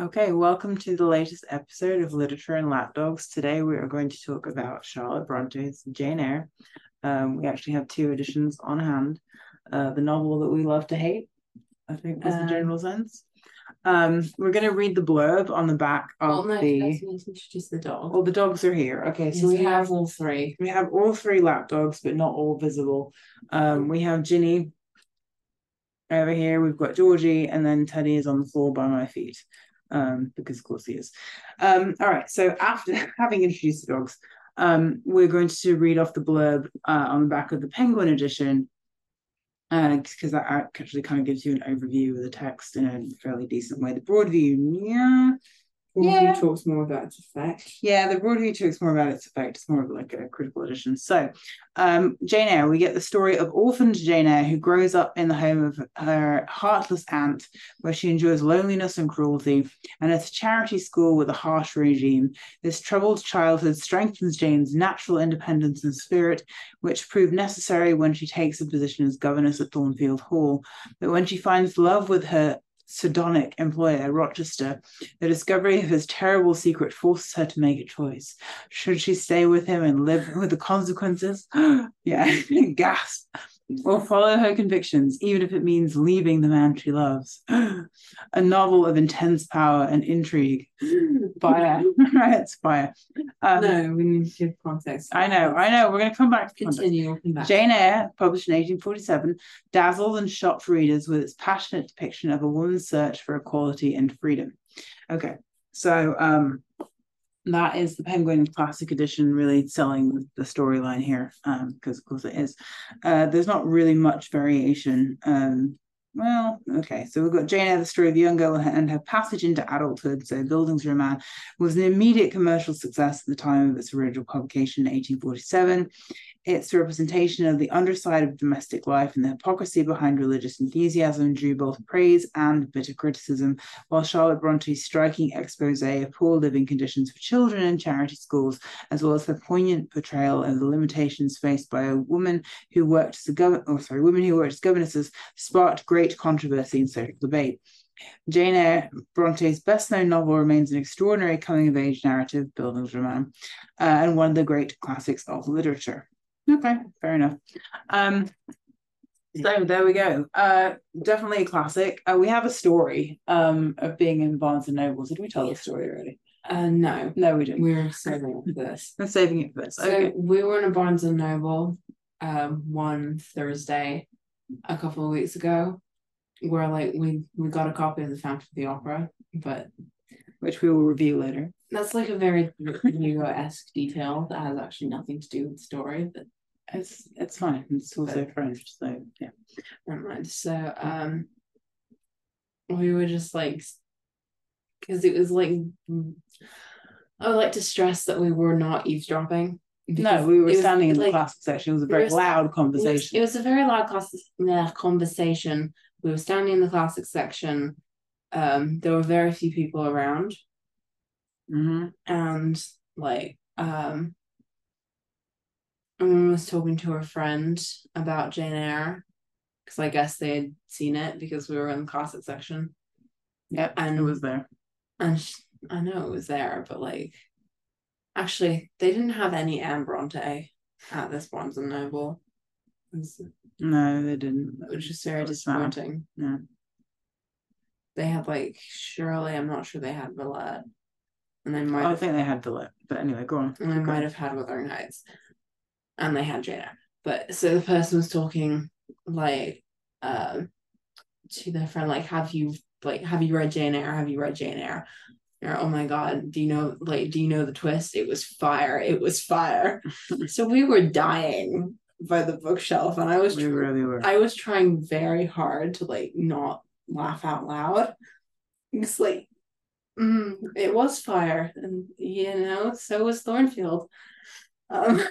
Okay, welcome to the latest episode of Literature and Lapdogs. Today we are going to talk about Charlotte Bronte's Jane Eyre. Um, we actually have two editions on hand. Uh, the novel that we love to hate, I think was the Um, general sense. Um, we're going to read the blurb on the back Well, of no, the. first we need to introduce the dog. Well, the dogs are here. Okay, so Yes, we have all three. we have all three lapdogs, but not all visible. Um, we have Ginny over here. We've got Georgie, and then Teddy is on the floor by my feet. Um, because of course he is. Um, all right. So after having introduced the dogs, um, we're going to read off the blurb uh, on the back of the Penguin edition. Uh, because that actually kind of gives you an overview of the text in a fairly decent way. The broad view, yeah, Broadview Yeah. talks more about its effect. yeah, the Broadview talks more about its effect. It's more of like a critical edition. So, um, Jane Eyre, we get the story of orphaned Jane Eyre who grows up in the home of her heartless aunt, where she endures loneliness and cruelty. And at a charity school with a harsh regime, this troubled childhood strengthens Jane's natural independence and spirit, which prove necessary when she takes a position as governess at Thornfield Hall. But when she finds love with her sardonic employer, Rochester, the discovery of his terrible secret forces her to make a choice. Should she stay with him and live with the consequences? yeah, gasp. Or follow her convictions, even if it means leaving the man she loves. a novel of intense power and intrigue. Fire. it's fire. Um, no, we need to give context. I know, I know. We're going to come back to. Continue. Back. Jane Eyre, published in 1847, dazzled and shocked readers with its passionate depiction of a woman's search for equality and freedom. Okay, so um, that is the Penguin Classic Edition, really selling the storyline here, because of course it is. Uh, there's not really much variation. Um, well, okay, so we've got Jane Eyre, the story of a young girl and her passage into adulthood. So, Bildungsroman was an immediate commercial success at the time of its original publication in 1847. Its representation of the underside of domestic life and the hypocrisy behind religious enthusiasm drew both praise and bitter criticism, while Charlotte Bronte's striking expose of poor living conditions for children in charity schools, as well as her poignant portrayal of the limitations faced by a woman who worked as a governor, or oh, sorry, women who worked as governesses, sparked great controversy and social debate. Jane Eyre, Bronte's best-known novel, remains an extraordinary coming-of-age narrative, Bildungsroman, uh, and one of the great classics of literature. Okay, fair enough. Um, so there we go. Uh, definitely a classic. Uh, we have a story um of being in Barnes and Nobles. Did we tell the story already? Uh, no, No, we didn't. we're saving it for this. I'm saving it for this. So Okay. we were in a Barnes and Noble um one Thursday a couple of weeks ago where like we we got a copy of the Phantom of the Opera, but Which we will review later. that's like a very Hugo-esque detail that has actually nothing to do with the story, but It's it's fine. It's also French, so yeah. never mind. So um we were just like because it was like I would like to stress that we were not eavesdropping. No, we were it was, standing in the like, classic section. It was a very loud It was, conversation. it was a very loud class, uh, conversation. We were standing in the classic section. Um, there were very few people around, hmm and like um, a woman was talking to her friend about Jane Eyre because I guess they had seen it because we were in the classic section, Yep, and it was there. and sh I know it was there, but like, actually, they didn't have any Anne Bronte at this Barnes and Noble, No, they didn't. very was sad. disappointing. Yeah. They had like Shirley. I'm not sure they had Villette, and they might I have, think they had Villette, but anyway, go on. and they Keep might going. have had Wuthering Heights, and they had Jane But so the person was talking like um to their friend, like, have you like have you read Jane Eyre? Have you read Jane Eyre? Or, oh my god, do you know like do you know the twist? It was fire. It was fire. so we were dying by the bookshelf, and I was We really were. I was trying very hard to like not laugh out loud. It's like mm, it was fire, and you know, so was Thornfield. Um,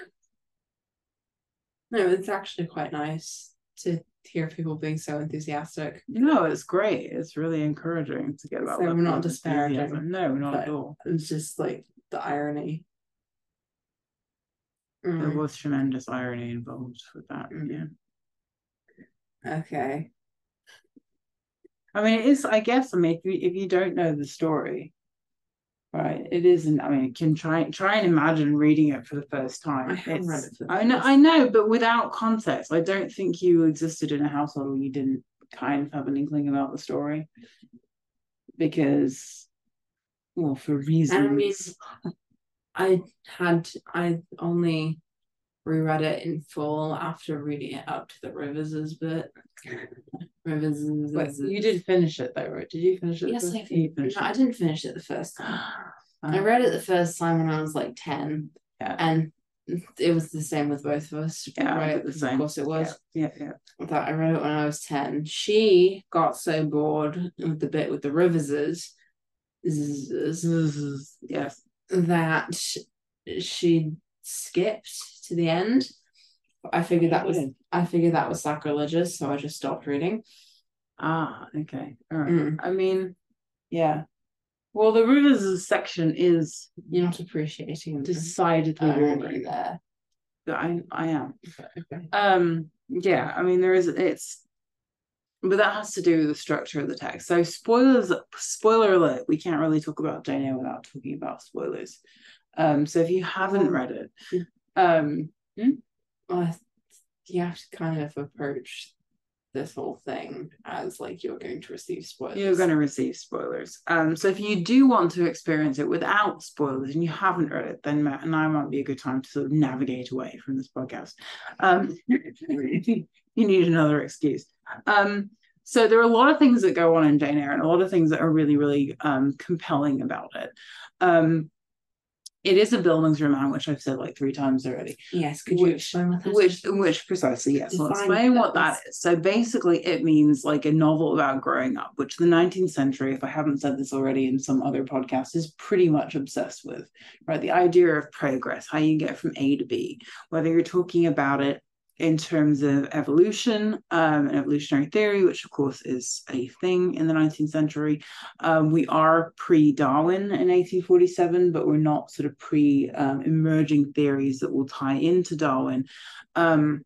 no, it's actually quite nice to hear people being so enthusiastic. No, it's great. It's really encouraging to get about. So we're not disparaging. No, not at all. It's just like the irony. There Mm, was tremendous irony involved with that. Mm. Yeah. okay. I mean, it is. I guess. I mean, if you if you don't know the story, right? It isn't. I mean, can try try and imagine reading it for the first time. I haven't read It's- it for the I know. first- I know, but without context, I don't think you existed in a household where you didn't kind of have an inkling about the story, because, well, for reasons. I had I only reread it in full after reading it up to the Rivers' bit. Rivers. But you did finish it though, right? Did you finish it? Yes, first? I finished. No, I didn't finish it the first time. I read it the first time when I was like ten, Yeah. and it was the same with both of us. Yeah, right? the same. Of course, it was. Yeah, yeah. That I read it when I was ten. She got so bored with the bit with the Riverses Yes. That she skipped to the end. I figured that was I figured that was sacrilegious, so I just stopped reading. Ah, okay. All right. Mm. I mean, yeah. Well, the rivers section is You're not appreciating the decidedly there. I I am. Okay. Um, yeah, I mean there is it's but that has to do with the structure of the text. So spoilers spoiler alert, we can't really talk about Jane Eyre without talking about spoilers. Um, so if you haven't read it, um Well, you have to kind of approach this whole thing as like you're going to receive spoilers. you're going to receive spoilers. Um, so if you do want to experience it without spoilers and you haven't read it, then ma- now might be a good time to sort of navigate away from this podcast. Um, you need another excuse. Um, so there are a lot of things that go on in Jane Eyre and a lot of things that are really, really um, compelling about it. Um, it is a Bildungsroman, which I've said like three times already. Yes, could you Which- explain what that Which, is? which precisely, yes. I'll explain what that that is. So basically, it means like a novel about growing up, which the 19th century, if I haven't said this already in some other podcast, is pretty much obsessed with, right? The idea of progress, how you get from A to B, whether you're talking about it in terms of evolution um, and evolutionary theory, which of course is a thing in the 19th century. Um, we are pre Darwin in 1847, but we're not sort of pre um, emerging theories that will tie into Darwin. Um,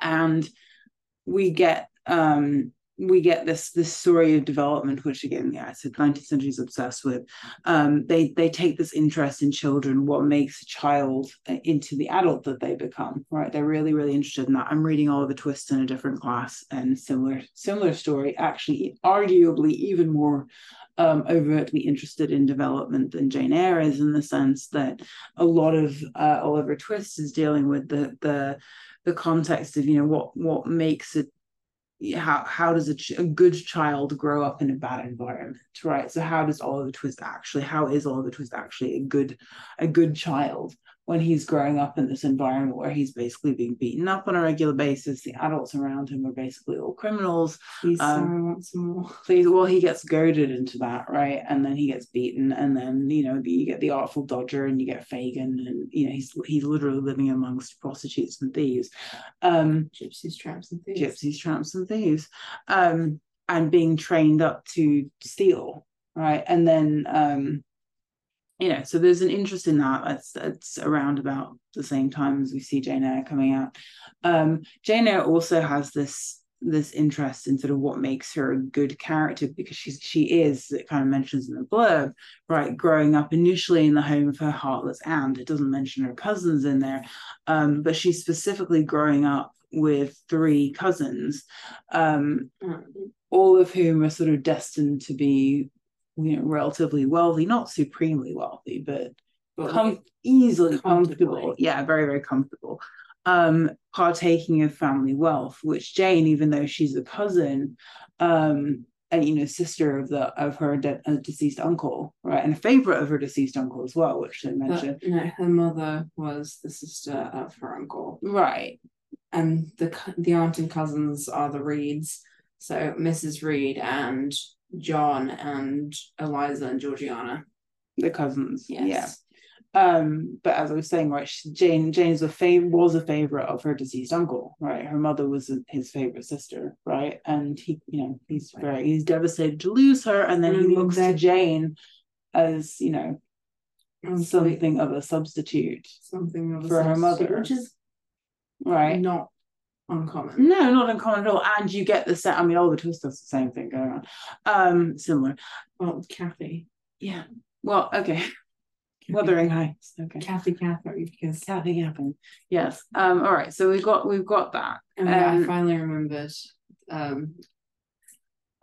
and we get um, we get this this story of development, which again, yeah, I said 19th century is obsessed with. Um, they they take this interest in children, what makes a child uh, into the adult that they become, right? They're really really interested in that. I'm reading the twists in a different class and similar similar story, actually, arguably even more um, overtly interested in development than Jane Eyre is, in the sense that a lot of uh, Oliver Twist is dealing with the the the context of you know what what makes it how how does a, ch- a good child grow up in a bad environment right? So how does Oliver Twist actually how is Oliver Twist actually a good a good child when he's growing up in this environment where he's basically being beaten up on a regular basis the adults around him are basically all criminals Please, um, more. well he gets goaded into that right and then he gets beaten and then you know you get the artful dodger and you get fagin and you know he's he's literally living amongst prostitutes and thieves um Gypsies, tramps, and thieves. gypsies tramps and thieves um and being trained up to steal right and then um you know so there's an interest in that that's that's around about the same time as we see jane eyre coming out um jane eyre also has this this interest in sort of what makes her a good character because she's she is it kind of mentions in the blurb right growing up initially in the home of her heartless aunt it doesn't mention her cousins in there um but she's specifically growing up with three cousins um Mm. all of whom are sort of destined to be you know relatively wealthy not supremely wealthy but But com- easily comfortable. Yeah very very comfortable. Um partaking of family wealth which jane even though she's a cousin um and you know sister of the of her de- uh, deceased uncle right and a favorite of her deceased uncle as well which they but, mentioned. no, her mother was the sister of her uncle, right. And the the aunt and cousins are the Reeds. So Mrs. Reed and John and Eliza and Georgiana. the cousins Yes. yeah um but as i was saying right she, jane jane's a fav- was a favorite of her deceased uncle right her mother was his favorite sister right and he you know he's very he's devastated to lose her and then I he looks to jane as you know something of a substitute something of a for her mother. which is right not uncommon. No, not uncommon at all. And you get the set. I mean, Oliver Twist does the same thing going on. Um, similar. Well, Kathy. Yeah. Well, okay. Wuthering Heights. Okay. Kathy Catherine because Kathy Catherine. Yes. Um. All right. So we've got we've got that. and yeah, I Um, finally remembered. Um,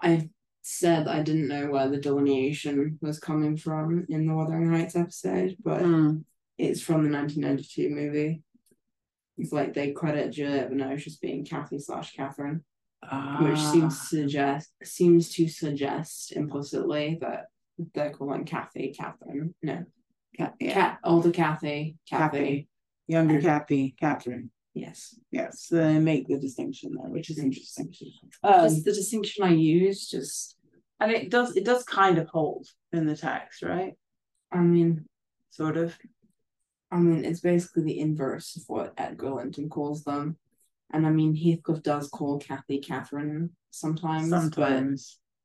I said I didn't know where the delineation was coming from in the Wuthering Heights episode, but mm, it's from the 1992 movie. It's like they credit Juliette Binoche as being Kathy slash Catherine, which seems ah, to suggest seems to suggest implicitly that they're calling Kathy Catherine. No, Ca- yeah. Cat older Kathy, Kathy. Kathy. younger and- Kathy Catherine. Yes, Yes. So they make the distinction there, which is interesting. Um, the distinction I use. Just, and it does it does kind of hold in the text, right? I mean, Sort of. I mean, it's basically the inverse of what Edgar Linton calls them. And I mean, Heathcliff does call Kathy Catherine sometimes, but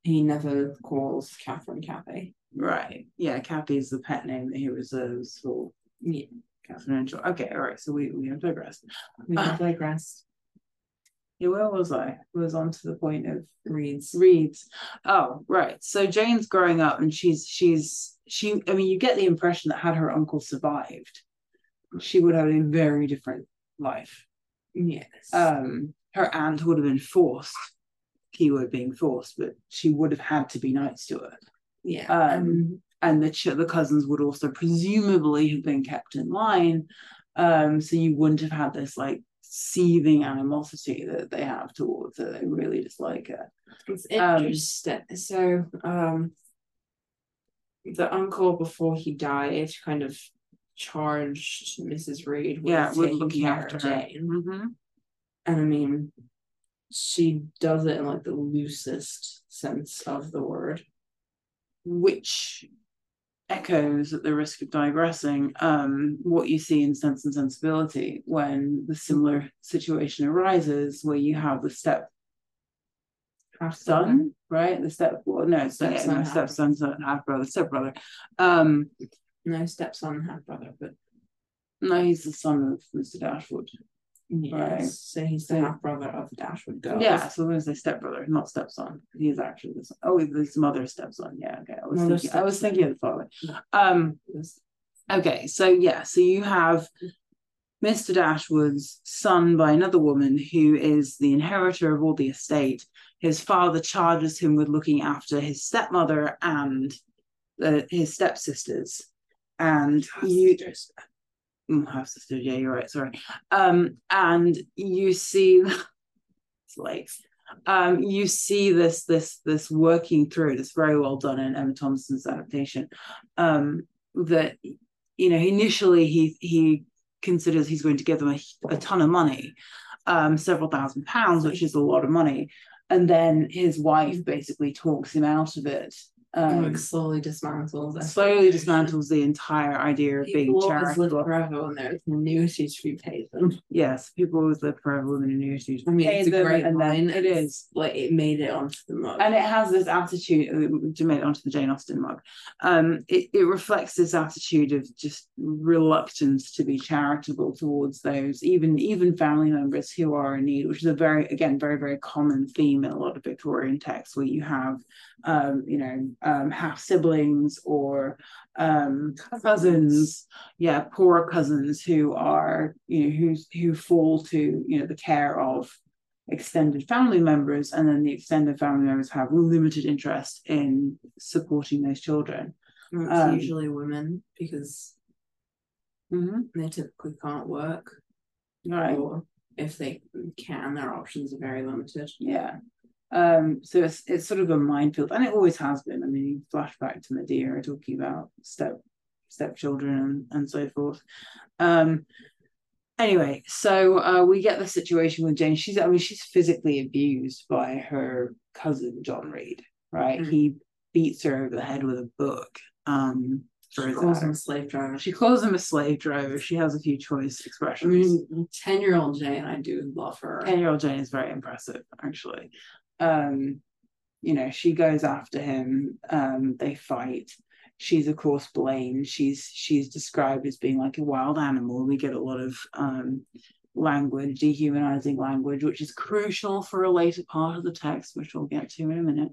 he never calls Catherine Kathy. Right. Yeah, Kathy is the pet name that he reserves for Yeah, Catherine and George. Okay, all right. So we, we have digressed. we Ah. have digressed. Yeah, where was I? I was on to the point of Reeds. Reeds. Oh, right. So Jane's growing up and she's she's she I mean you get the impression that had her uncle survived, she would have a very different life. Yes. Um her aunt would have been forced, keyword being forced, but she would have had to be nice to her. yeah. Um and the ch- the cousins would also presumably have been kept in line. Um, so you wouldn't have had this like seething animosity that they have towards her. They really dislike her. It's Um, interesting. so, um, the uncle before he died kind of charged Mrs. Reed with yeah, with taking looking care after of her. Jane, Mhm. and I mean, she does it in like the loosest sense of the word. Which echoes, at the risk of digressing, um, what you see in Sense and Sensibility when the similar situation arises, where you have the step Half son, right? The step, well, no, step Stepson, no, half stepson, son, half brother, step brother. Um, no stepson, half brother, but no, he's the son of Mr. Dashwood. yes, Right. so he's the half brother of the Dashwood girls. Yeah, so I'm gonna say stepbrother, not stepson. He is actually the son. Oh, his mother's stepson. Yeah, okay. I was thinking, I was thinking of the father. Um, okay, so yeah, so you have Mr. Dashwood's son by another woman who is the inheritor of all the estate. His father charges him with looking after his stepmother and uh, his stepsisters. And you Mm, half sister, yeah, you're right, sorry. Um, and you see it's late. Um, you see this this this working through this very well done in Emma Thompson's adaptation. Um, that you know, initially he he considers he's going to give them a, a ton of money, um, several thousand pounds, which is a lot of money. And then his wife basically talks him out of it. Um, like slowly dismantles. slowly dismantles the entire idea of being charitable. People always live charitable. forever when there's annuity to be paid them. Yes, people always live forever with an annuity. I mean, it's a great line. It is. like it made it onto the mug. And it has this attitude uh, to make it onto the Jane Austen mug. Um, it, it reflects this attitude of just reluctance to be charitable towards those, even even family members who are in need, which is a very again very very common theme in a lot of Victorian texts, where you have, um, you know, um, half siblings or um, cousins, yeah, poorer cousins who are you know who who fall to you know the care of extended family members, and then the extended family members have limited interest in supporting those children. It's um, usually women because they typically can't work, Right. or if they can, their options are very limited. Yeah. Um, so it's it's sort of a minefield, and it always has been. I mean, you flash back to Medea talking about step stepchildren and, and so forth. Um anyway, so uh we get the situation with Jane. She's I mean, she's physically abused by her cousin John Reed, right? Mm. He beats her over the head with a book. Um for She calls him a slave driver. She calls him a slave driver. She has a few choice expressions. I mean, ten year old Jane, I do love her. Ten year old Jane is very impressive, actually. Um, you know, she goes after him, um, they fight. She's of course blamed. She's she's described as being like a wild animal. We get a lot of um language, dehumanizing language, which is crucial for a later part of the text, which we'll get to in a minute.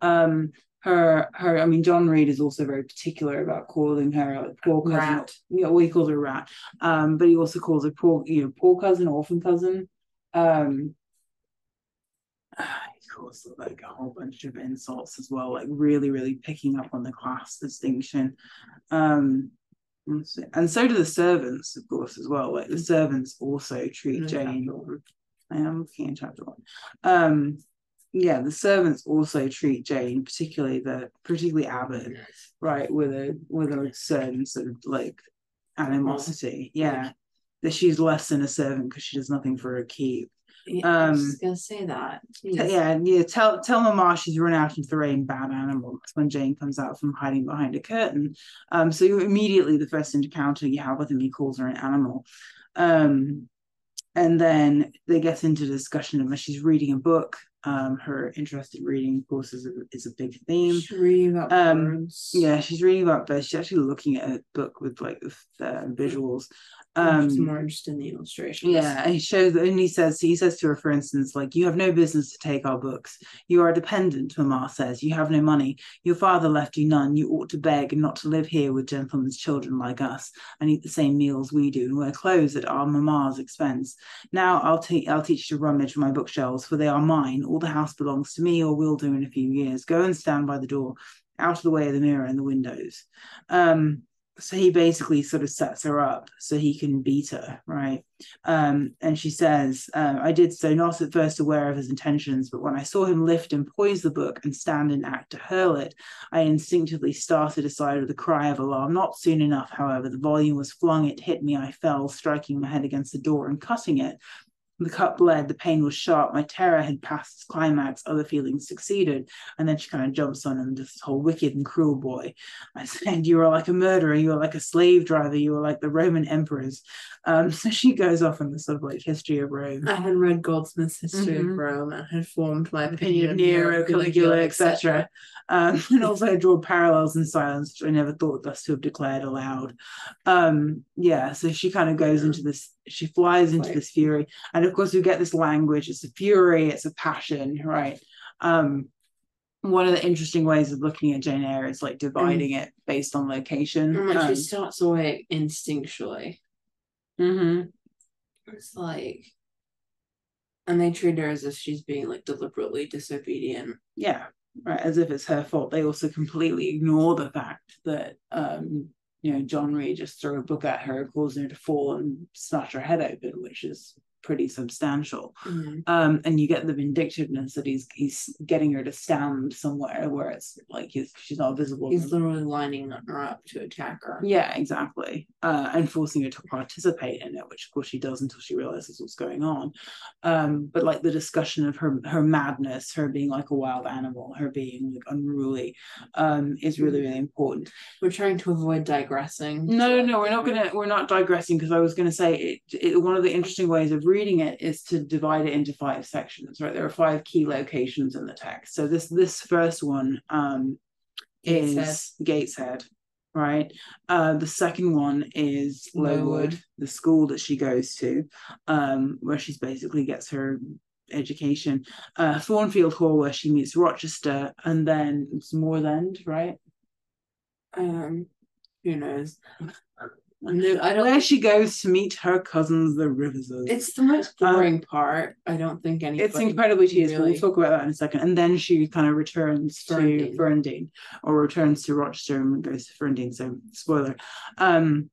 Um, her her I mean John Reed is also very particular about calling her like poor cousin. Rat. Yeah, well he calls her rat. Um, but he also calls her poor, you know, poor cousin, orphan cousin. Um calls like a whole bunch of insults as well, like really, really picking up on the class distinction. Um and so do the servants, of course, as well. Like the servants also treat Jane. I am looking in chapter one. Um, yeah, the servants also treat Jane, particularly the particularly Abbott, right, with a with a certain sort of like animosity. Yeah, that she's less than a servant because she does nothing for her keep. Yeah, I was Um, gonna say that. T- Yeah, yeah. Tell tell Mama she's run out into the rain, bad animal. That's when Jane comes out from hiding behind a curtain. Um, so you're immediately the first encounter you have with him, he calls her an animal. Um, and then they get into discussion of she's reading a book. Um, her interest in reading, of course, is a, is a big theme. She's reading about Um, birds. Yeah, she's reading about birds. She's actually looking at a book with like the, uh, visuals. I'm Um, just more interested in the illustrations. yeah, and he shows and he says he says to her, for instance, like you have no business to take our books. You are a dependent, Mamma says. You have no money. Your father left you none. You ought to beg and not to live here with gentlemen's children like us and eat the same meals we do and wear clothes at our mamma's expense. Now I'll take I'll teach you to rummage my bookshelves, for they are mine. All the house belongs to me, or will do in a few years. Go and stand by the door, out of the way of the mirror and the windows. Um so he basically sort of sets her up so he can beat her, right? Um, and she says, uh, I did so not at first aware of his intentions, but when I saw him lift and poise the book and stand in act to hurl it, I instinctively started aside with a cry of alarm. Not soon enough, however, the volume was flung, it hit me, I fell, striking my head against the door and cutting it. The cut bled, the pain was sharp, my terror had passed its climax, other feelings succeeded. And then she kind of jumps on him, this whole wicked and cruel boy. I said, You are like a murderer, you are like a slave driver, you are like the Roman emperors. Um, so she goes off in the sort of like history of Rome. I had read Goldsmith's History Mhm. of Rome and had formed my opinion of Nero, Caligula, etc. Um, and also I draw parallels in silence, which I never thought thus to have declared aloud. Um, yeah, so she kind of goes Yeah. into this, she flies into Like- this fury. And of course, we get this language, it's a fury, it's a passion, right? Um, one of the interesting ways of looking at Jane Eyre is like dividing it based on location. Like Um, she starts away instinctually. Mm-hmm. It's like and they treat her as if she's being like deliberately disobedient. yeah right as if it's her fault they also completely ignore the fact that um you know john reed just threw a book at her causing her to fall and smash her head open which is pretty substantial. Um and you get the vindictiveness that he's he's getting her to stand somewhere where it's like he's, she's not visible He's literally lining her up to attack her. yeah exactly. Uh and forcing her to participate in it which of course she does until she realizes what's going on. Um but like the discussion of her her madness her being like a wild animal her being like unruly um is really really important. We're trying to avoid digressing. no no no we're not gonna we're not digressing because i was gonna say it, it one of the interesting ways of reading it is to divide it into five sections right there are five key locations in the text so this this first one um is Gateshead. Gateshead, right? Uh, the second one is Lowood, Lowood. the school that she goes to, um, where she's basically gets her education. Uh, Thornfield Hall, where she meets Rochester, and then it's Moorland, right? Um who knows? No, I don't Where she goes to meet her cousins, the Riverses. it's the most boring part. I don't think anybody it's incredibly tedious, really- we'll talk about that in a second. And then she kind of returns to Ferndean. Ferndean or returns to Rochester and goes to Ferndean. So spoiler. Um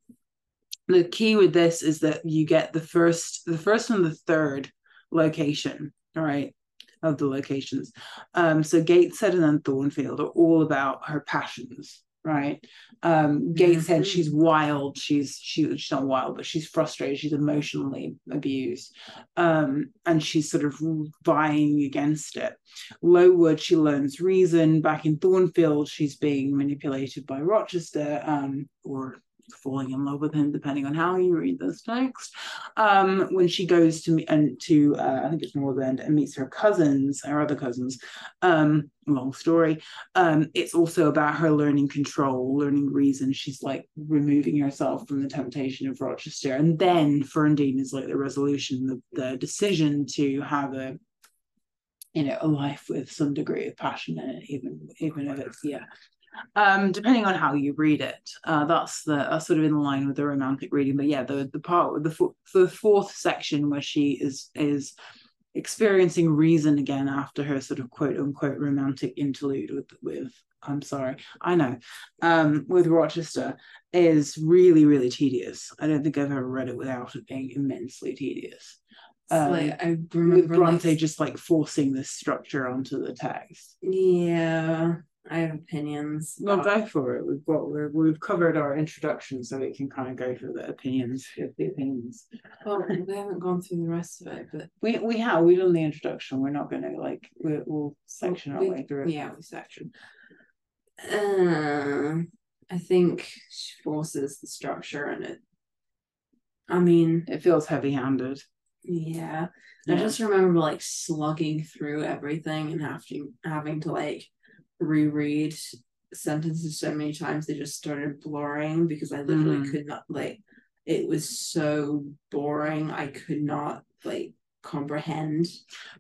the key with this is that you get the first the first and the third location, all right, of the locations. Um, so Gateshead and then Thornfield are all about her passions, right? Um, Gateshead, Mhm. she's wild, she's she, she's not wild, but she's frustrated, she's emotionally abused. Um, and she's sort of vying against it. Lowood, she learns reason. Back in Thornfield, she's being manipulated by Rochester, um, or falling in love with him, depending on how you read this text. Um, when she goes to meet and to uh, I think it's Northend and meets her cousins, her other cousins. Um, long story. Um, it's also about her learning control, learning reason. She's like removing herself from the temptation of Rochester, and then Ferndean is like the resolution, the, the decision to have a you know a life with some degree of passion in it, even even if it's yeah um, depending on how you read it. Uh, that's the uh, sort of in line with the romantic reading. But yeah, the the part with the the fourth section where she is is experiencing reason again after her sort of quote unquote romantic interlude with with I'm sorry, I know, um, with Rochester is really really tedious. I don't think I've ever read it without it being immensely tedious. Um, like I remember with Bronte like, just like forcing this structure onto the text. Yeah, I have opinions. Well, go for it. We've got we're, we've covered our introduction, so we can kind of go for the opinions. The opinions. Well, we haven't gone through the rest of it, but we we have we've done the introduction. We're not going to like we, will section our we, way through it. Yeah, we section. Uh, I think she forces the structure, and it. I mean, it feels heavy-handed. Yeah. yeah. I just remember like slugging through everything and having having to like reread sentences so many times they just started blurring because I literally mm. could not like it was so boring I could not like comprehend.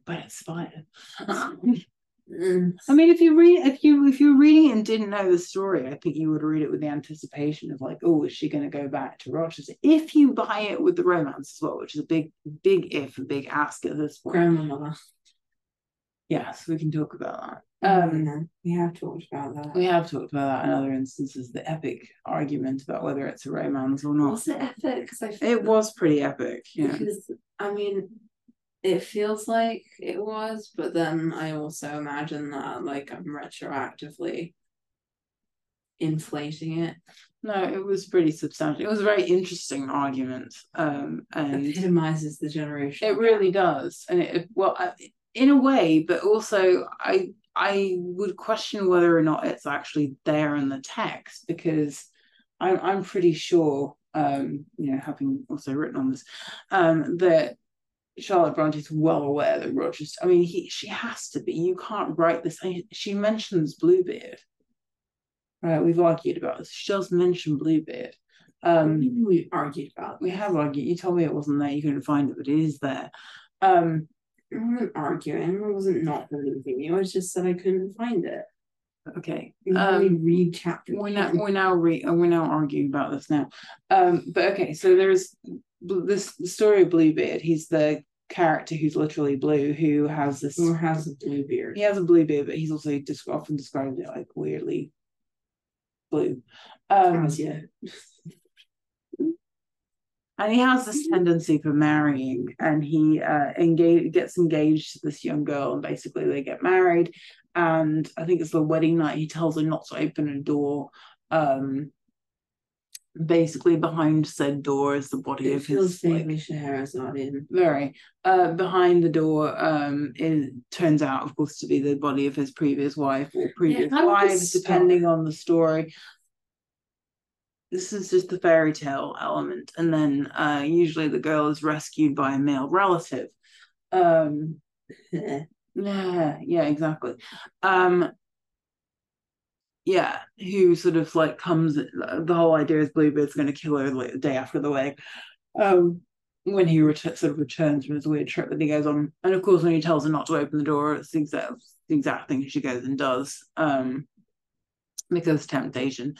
But it's fine. I mean, if you read, if you if you're reading it and didn't know the story, I think you would read it with the anticipation of like, oh, is she going to go back to Rochester? If you buy it with the romance as well, which is a big, big if, a big ask at this point. Grandmother. Yes, we can talk about that. Um, we have talked about that. We have talked about that in other instances. The epic argument about whether it's a romance or not. Was it epic? Because I it was pretty epic. Yeah. Because I mean, it feels like it was, but then I also imagine that like I'm retroactively inflating it. No, it was pretty substantial. It was a very interesting argument, um, and epitomizes the generation. It really does, and it well, in a way, but also I I would question whether or not it's actually there in the text because I'm I'm pretty sure, um, you know, having also written on this, um, that Charlotte Bronte is well aware that Rochester. I mean, he she has to be. You can't write this. She mentions Bluebeard. Right, we've argued about this. She does mention Bluebeard. Um, we argued about. We have argued. You told me it wasn't there. You couldn't find it, but it is there. Um, I wasn't arguing. I wasn't not believing you. I just said I couldn't find it. Okay. Um, read chapter. We're now we're now re- uh, we're now arguing about this now. Um, but okay, so there's this story of Bluebeard. He's the character who's literally blue, who has this or has a blue beard. He has a blue beard, but he's also just often described it like weirdly blue. Um, As yeah. And he has this tendency for marrying and he uh engage gets engaged to this young girl and basically they get married. And i think it's the wedding night he tells her not to open a door um basically behind said door is the body it of his like, not in very uh behind the door um it turns out of course to be the body of his previous wife or previous yeah, wives depending on the story this is just the fairy tale element and then uh usually the girl is rescued by a male relative. Um yeah yeah exactly. Um yeah who sort of like comes the whole idea is bluebeard's going to kill her like the day after the wedding um when he ret- sort of returns from his weird trip that he goes on. And of course when he tells her not to open the door it's the exact the exact thing she goes and does um because temptation.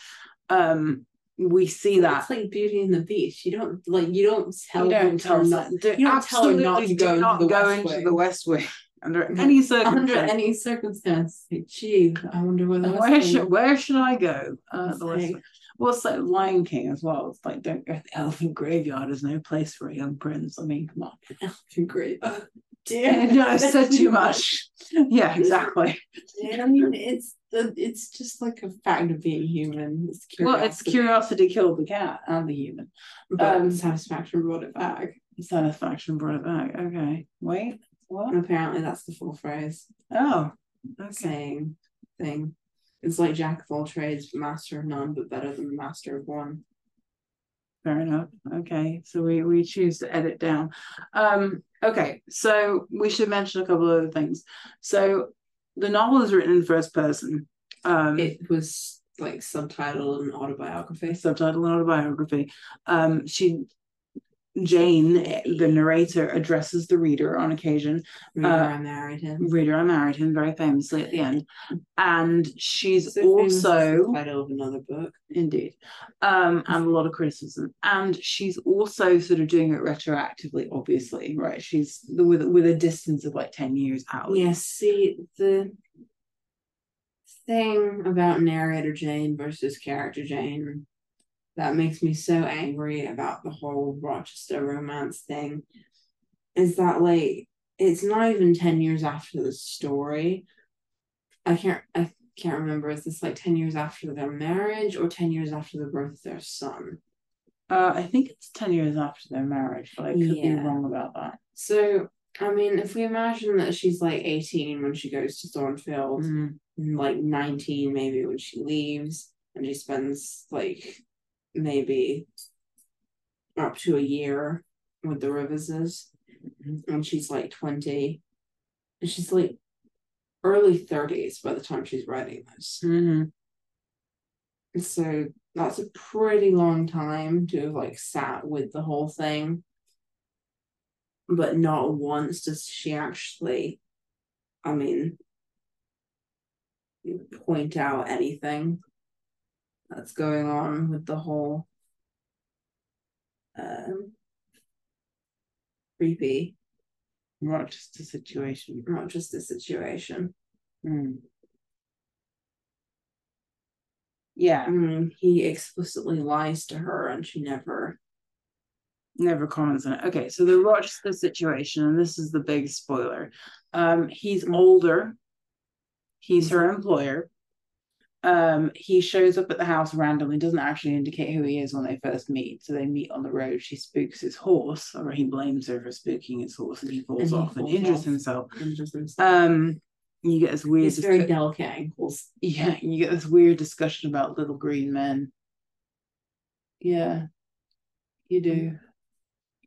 Um we see that it's like Beauty and the Beast. You don't like you don't tell you don't tell not, do, you don't tell her not to go, not into, the go into the West Wing under any circumstance. Under any circumstance. Gee, I wonder where where should where should I go? Uh, the West Wing. Well, it's like Lion King as well. It's like don't go to the elephant graveyard. There's no place for a young prince. I mean, come on. Elephant graveyard. Dear, no, I said too much. yeah, exactly. Yeah, I mean, it's the it's just like a fact of being human. It's well, it's curiosity killed the cat and the human. But um, satisfaction brought it back. Satisfaction brought it back. Okay. Wait. What? And apparently that's the full phrase. Oh. Okay. Saying thing. It's like jack of all trades, master of none, but better than the master of one. Fair enough. Okay, so we we choose to edit down. Um, okay, so we should mention a couple of other things. So the novel is written in first person. Um, It was like subtitled an autobiography. subtitle and autobiography. Um, she, Jane, the narrator, addresses the reader on occasion. Reader, Uh, I married him. Reader, I married him very famously at the end, and she's So famous as the also title of another book. indeed, um, and a lot of criticism, and she's also sort of doing it retroactively. Obviously, right? She's with with a distance of like ten years out. Yes, see the thing about narrator Jane versus character Jane that makes me so angry about the whole Rochester romance thing is that like it's not even 10 years after the story. I can't I can't remember is this like 10 years after their marriage or 10 years after the birth of their son. Uh, I think it's ten years after their marriage, but I could be wrong about that. So I mean, if we imagine that she's like 18 when she goes to Thornfield, Mm. like 19 maybe when she leaves and she spends like maybe up to a year with the Riverses Mhm. and she's like 20 and she's like early 30s by the time she's writing this. Mhm. so that's a pretty long time to have like sat with the whole thing. But not once does she actually i mean point out anything that's going on with the whole um creepy Rochester situation. not just the situation Mm. Yeah, i mean he explicitly lies to her and she never never comments on it. Okay, so the Rochester situation, and this is the big spoiler. Um, he's older. He's her employer. Um, he shows up at the house randomly, doesn't actually indicate who he is when they first meet. So they meet on the road. She spooks his horse, or he blames her for spooking his horse, and he falls he off and injures off. himself. Um, you get this weird. He's very discu- delicate ankles yeah, you get this weird discussion about little green men. Yeah, you do.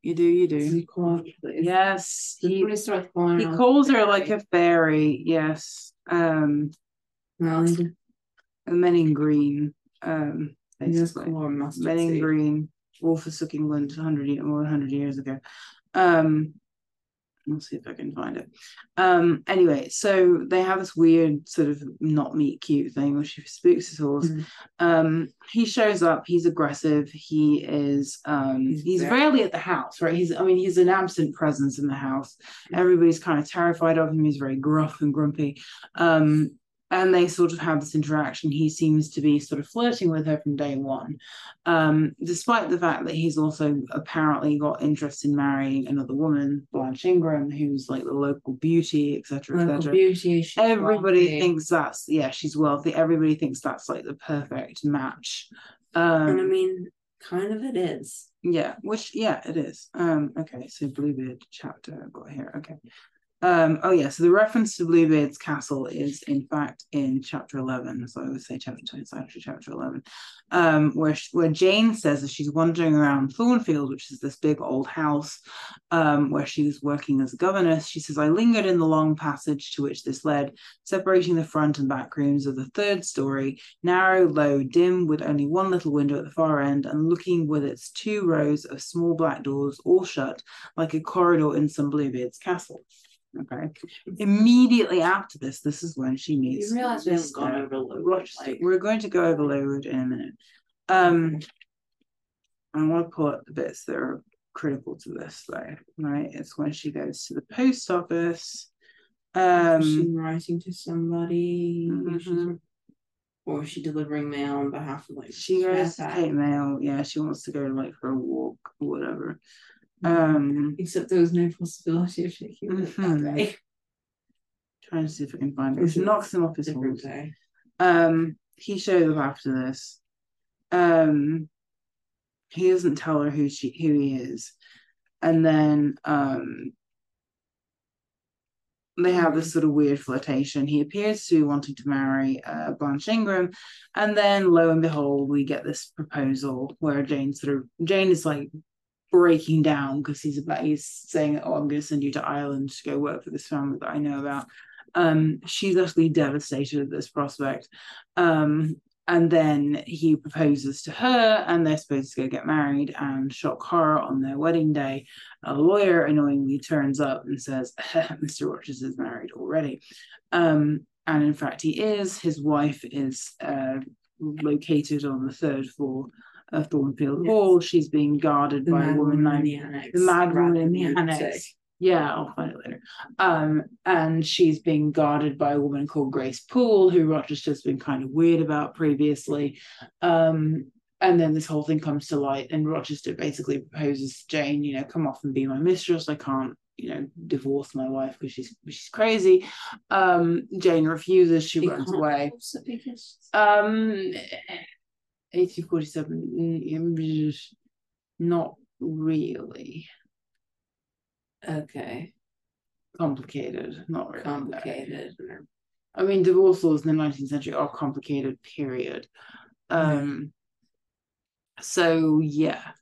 You do, you do. he call her- is- Yes, he he starts calling he her calls her like a fairy. Yes, um, well men in green. Um, he does basically, call her mustard men in seed. green. Wolf of England, hundred more than hundred years ago. Um, I'll see if I can find it. Um, anyway, so they have this weird sort of not meet cute thing where she spooks his horse. Mhm. Um, he shows up, he's aggressive, he is um He's he's rarely at the house, right? He's I mean, he's an absent presence in the house. Everybody's kind of terrified of him, he's very gruff and grumpy. Um, and they sort of have this interaction. He seems to be sort of flirting with her from day one, um, despite the fact that he's also apparently got interest in marrying another woman, Blanche Ingram, who's like the local beauty, etc., Local etc. beauty. Everybody wealthy. thinks that's yeah, she's wealthy. Everybody thinks that's like the perfect match. Um, and I mean, kind of it is. yeah, which yeah, it is. Um, okay, so Bluebeard chapter I've got here. Okay. Um, oh yeah, so the reference to Bluebeard's castle is in fact in chapter 11. So I would say chapter 10, it's actually chapter 11. Um, where sh- where Jane says that she's wandering around Thornfield, which is this big old house, um, where she was working as a governess, she says, I lingered in the long passage to which this led, separating the front and back rooms of the third story, narrow, low, dim, with only one little window at the far end, and looking with its two rows of small black doors, all shut, like a corridor in some Bluebeard's castle. Okay. Immediately after this, this is when she meets. You realize we haven't gone over Lowood, like- We're going to go over Lowood in a minute. Um, I want to pull up the bits that are critical to this, though. Right, it's when she goes to the post office. Um, writing to somebody? Mhm. or is she delivering mail on behalf of like she goes to take mail. Yeah, she wants to go like for a walk or whatever. Um, Except there was no possibility of taking it that day. trying to see if I can find it. Is it knocks him off his horse. day. Um, he shows up after this. Um, he doesn't tell her who she who he is, and then um, they have this sort of weird flirtation. He appears to be wanting to marry uh, Blanche Ingram, and then lo and behold, we get this proposal where Jane sort of Jane is like breaking down because he's about he's saying, "Oh, I'm going to send you to Ireland to go work for this family that I know about." Um, she's utterly devastated at this prospect. Um, and then he proposes to her, and they're supposed to go get married. And shock horror on their wedding day, a lawyer annoyingly turns up and says, "Mr. Rogers is married already." Um, and in fact, he is. His wife is uh, located on the third floor of Thornfield Yes. Hall. She's being guarded The by a woman named the annex. the mad woman in the annex. Yeah, I'll find it later. Um, and she's being guarded by a woman called Grace Poole, who Rochester's been kind of weird about previously. Um, and then this whole thing comes to light, and Rochester basically proposes to Jane, you know, come off and be my mistress. I can't, you know, divorce my wife because she's she's crazy. Um, Jane refuses. She runs away. because- Um, 1847, mm, not really Okay. complicated, not really. Complicated. I mean, divorce laws in the 19th century are complicated, period. Um, so yeah.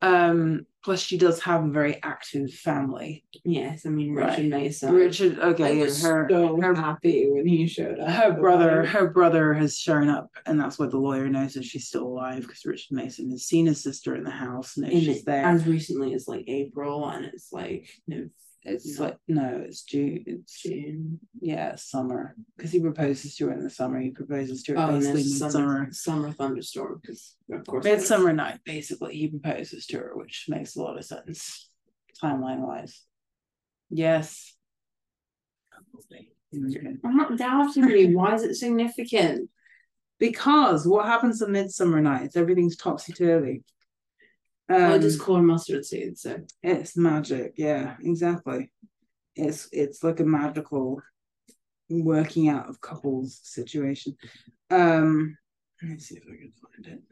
Um, plus she does have a very active family. Yes, I mean Richard Right. Mason. Richard, okay, was her so her happy when he showed up. her brother her brother has shown up and that's why the lawyer knows that she's still alive because richard mason has seen his sister in the house knows in she's it, there as recently as like April, and it's like no it's like no it's june it's June. yeah summer because he proposes to her in the summer he proposes to her Oh, basically midsummer summer, summer thunderstorm because of course midsummer night basically he proposes to her which makes a lot of sense timeline wise yes. I'm not doubting you. Why is it significant? because what happens on midsummer nights everything's topsy-turvy well, I Um, just call her mustard seed, so It's magic, yeah, exactly. It's it's like a magical working out of couples situation. Um let me see if I can find it.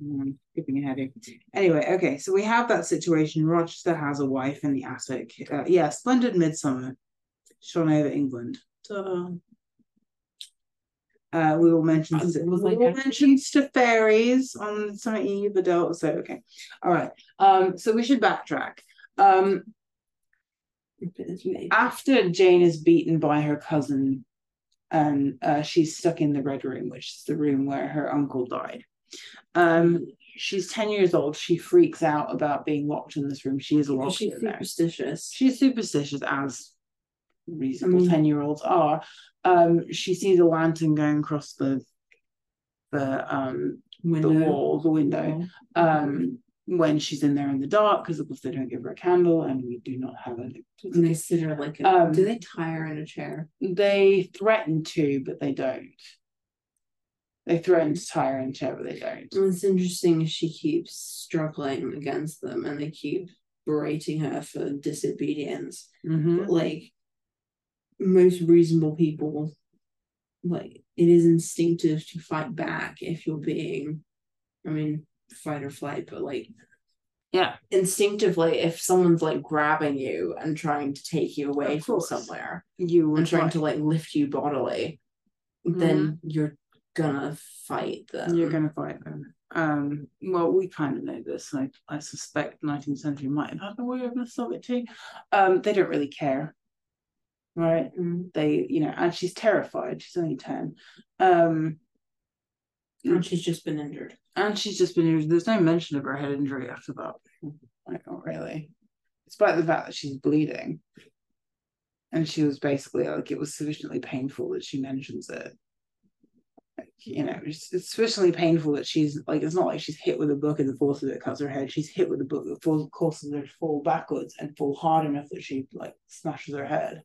Hmm, skipping ahead here. Anyway, okay, so we have that situation. Rochester has a wife in the attic. Uh, yeah, splendid midsummer. Shone over England. Ta-da. Uh, we will mention we will mention to fairies on Summer Eve adult. So okay, all right. Um, so we should backtrack. Um, after Jane is beaten by her cousin, and uh, she's stuck in the red room, which is the room where her uncle died. Um, she's ten years old. She freaks out about being locked in this room. She is locked she's in there. superstitious. She's superstitious, as reasonable mean- ten year olds are. Um, she sees a lantern going across the the um the Window. wall, the window, wall. um, when she's in there in the dark, because of course they don't give her a candle, and we do not have a. and they sit her like a, Um, do they tie her in a chair? They threaten to, but they don't. They threaten to tie her in a chair, but they don't. And It's interesting she keeps struggling against them and they keep berating her for disobedience. Mhm. But like most reasonable people, like it is instinctive to fight back if you're being I mean, fight or flight, but like Yeah, instinctively if someone's like grabbing you and trying to take you away from somewhere you and trying to like lift you bodily, then you're gonna fight them. You're to fight them. Um, well, we kind of know this. I, I suspect 19th century might have had awareness of it too. Um, they don't really care, right? Mm. They, you know, and she's terrified. She's only 10. Um, And she's just been injured. and she's just been injured. There's no mention of her head injury after that. Like, not really. Despite the fact that she's bleeding. And she was basically like, it was sufficiently painful that she mentions it. Like, you know, it's, it's sufficiently painful that she's like, it's not like she's hit with a book and the force of it cuts her head. She's hit with a book that falls, causes her to fall backwards and fall hard enough that she like smashes her head.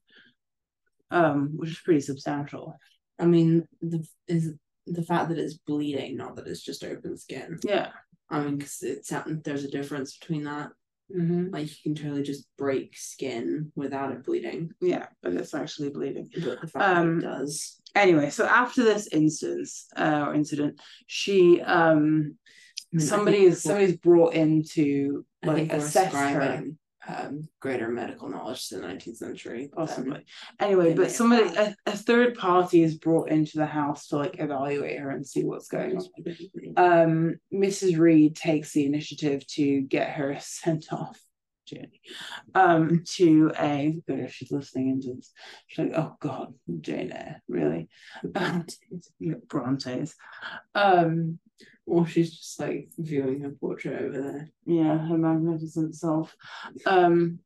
Um, which is pretty substantial. I mean, the is the fact that it's bleeding, not that it's just open skin. Yeah. I mean, because it's there's a difference between that. Mm-hmm. Like you can totally just break skin without it bleeding, Yeah, but it's actually bleeding. but the fact Um, that it does. anyway, so after this instance uh, or incident, she um I mean, somebody is somebody's brought in to like assess her um, greater medical knowledge to the 19th century. possibly. Anyway, but somebody a, a third party is brought into the house to like evaluate her and see what's going on. Um, Mrs. Reed takes the initiative to get her sent off. Jenny, um, to a good if she's listening into this. She's like, oh God, Jane Eyre, really? Um, Brontes. Um, Or she's just like viewing her portrait over there. yeah, her magnificent self. Um,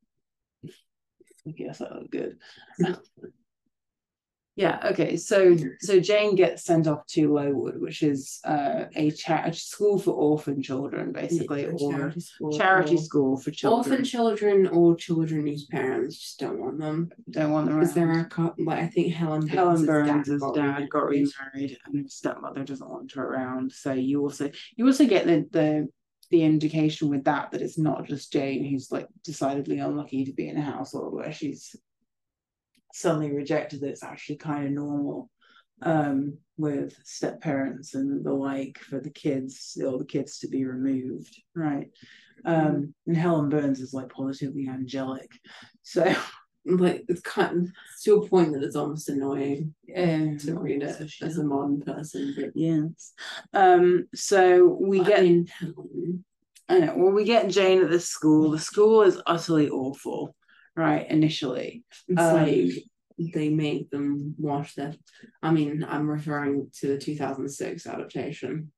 I guess that looked good. yeah. Okay. So so Jane gets sent off to Lowood, which is uh, a cha- a school for orphan children, basically, Yeah, or charity school. charity or school for children. Orphan children or children whose parents just don't want them. Don't want them Because there are, co- like, I think Helen Helen Burns' dad got remarried. remarried, and her stepmother doesn't want her around. So you also you also get the the the indication with that that it's not just Jane who's like decidedly unlucky to be in a household where she's suddenly rejected. That it's actually kind of normal um with step parents and the like for the kids or the kids to be removed right um and helen burns is like positively angelic so Like it's kind of to a point that it's almost annoying to read it so as a modern person. But Yes. Um, so we I get mean, Helen, I know, well, we get Jane at this school. The school is utterly awful, right? Initially. it's Um, like they make them wash their. I mean, I'm referring to the 2006 adaptation.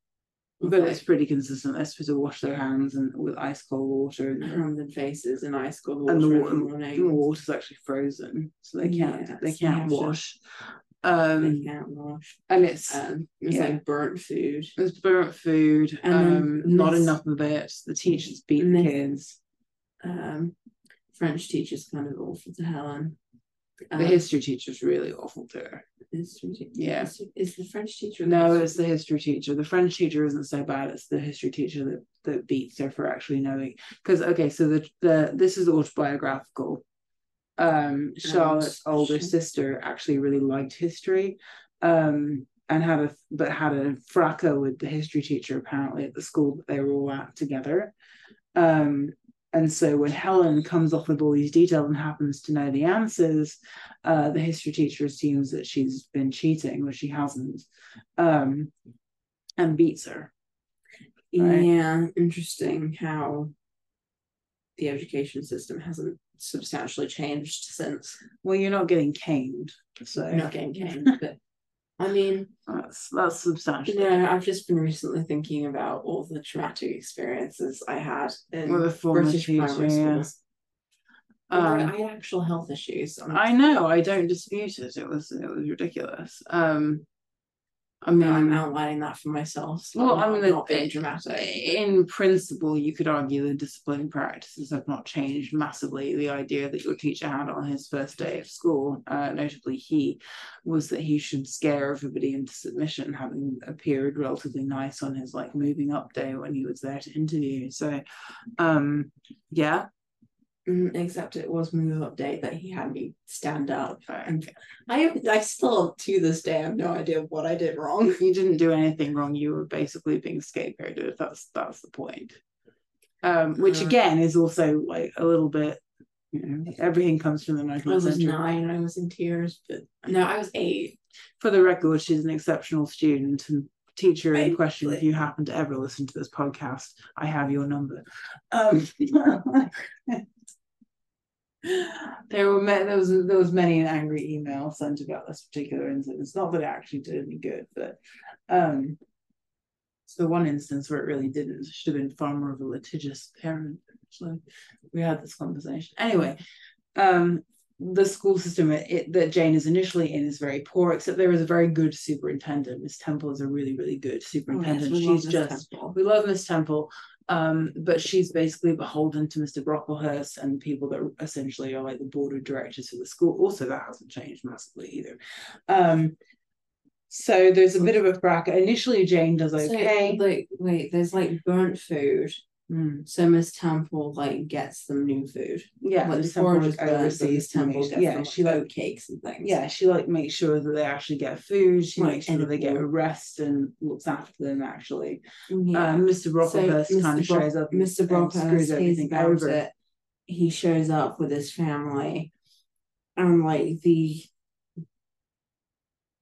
But it's pretty consistent. They're supposed to wash their hands and with ice cold water and, hands and faces in ice cold water and the, in water, the morning. water's actually frozen. So they can't Yeah, they can't wash. They Um can't wash. and it's Um, it's yeah. like burnt food. it's burnt food, And um, not this- enough of it. The teachers beat the kids. Um, French teacher's kind of awful to Helen. Um, The history teacher's really awful to her. history te- Yeah. is, is the French teacher? No, it's the history teacher. The French teacher isn't so bad. It's the history teacher that that beats her for actually knowing. Because okay, so the the this is autobiographical. Um, Charlotte's older she- sister actually really liked history, um, and had a but had a fracas with the history teacher apparently at the school that they were all at together. Um, and so when Helen comes off with all these details and happens to know the answers, uh, the history teacher assumes that she's been cheating, which she hasn't, um, and beats her. right? Yeah, interesting how the education system hasn't substantially changed since. Well, you're not getting caned, so You're not getting caned, but I mean, that's that's substantial. you know, I've just been recently thinking about all the traumatic experiences I had in a British teacher, primary yeah. schools. Where Um, I had actual health issues. I know, I don't dispute it. It was it was ridiculous. Um, I mean, I'm outlining that for myself. So Well, I'm I not, mean, the- not being dramatic. in principle, you could argue the discipline practices have not changed massively. The idea that your teacher had on his first day of school, uh, notably he, was that he should scare everybody into submission, having appeared relatively nice on his like moving up day when he was there to interview. So, um, yeah, Except it was move update that he had me stand up. and I I still to this day have no idea what I did wrong. you didn't do anything wrong. You were basically being scapegoated. That's that's the point. Um, which Uh. again is also like a little bit. You know, everything comes from the I was century. nine, I was in tears, but no, I was eight. For the record, she's an exceptional student and teacher in question. If you happen to ever listen to this podcast, I have your number. Um, there were ma- there was there was many an angry email sent about this particular incident. It's not that it actually did any good, but um, it's the one instance where it really didn't. It should have been far more of a litigious parent. So we had this conversation anyway. Um, the school system it, it- that Jane is initially in is very poor, except there is a very good superintendent. Miss Temple is a really, really good superintendent. Oh, we She's just Temple. we love Miss Temple, um, but she's basically beholden to Mr. Brocklehurst and people that essentially are like the board of directors for the school. Also, that hasn't changed massively either. Um, so there's a bit of a bracket. Initially, Jane does So, okay. like, wait, there's like burnt food. Mm, So Miss Temple like gets them new food. yeah, like Miss Temple porridge like, is burnt, oversees Miss Temple gets yeah, them she like like cakes and things. yeah, she like makes sure that they actually get food. She Like makes sure that they get a rest and looks after them. Actually, yeah. um, Mr. Brocklehurst Mr. kind of Brock- shows up Mr. and Brocklehurst screws he's everything about over. it. he shows up with his family and like the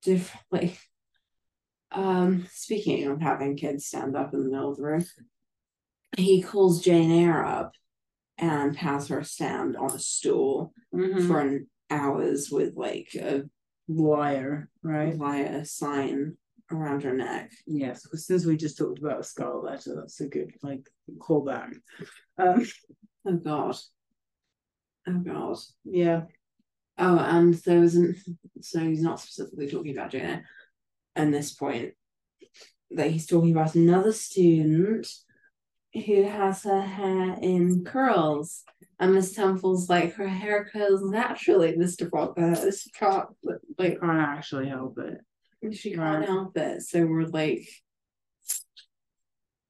different like um speaking of having kids stand up in the middle of the room he calls jane eyre up and has her stand on a stool Mhm. for an hours with like a wire, right? wire sign around her neck Yes, because since we just talked about a scarlet letter, that's a good like callback. Um, oh god oh god yeah. Oh, and there wasn't. So he's not specifically talking about Jane Eyre at this point. That he's talking about another student who has her hair in curls, and Miss Temple's like her hair curls naturally, Mr. Brocklehurst. Can't like Can't actually help it. she can't Right. help it. So we're like,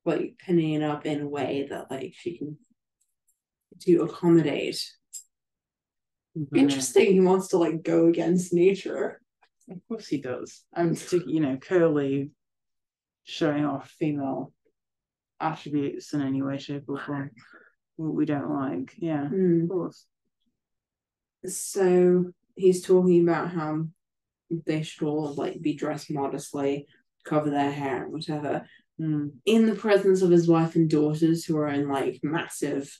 like pinning it up in a way that like she can to accommodate. Interesting. He wants to like go against nature. Of course he does. And to, you know, curly showing off female attributes in any way, shape, or form. What we don't like. Yeah, Hmm. of course. So he's talking about how they should all like be dressed modestly, cover their hair and whatever, Mm. in the presence of his wife and daughters who are in like massive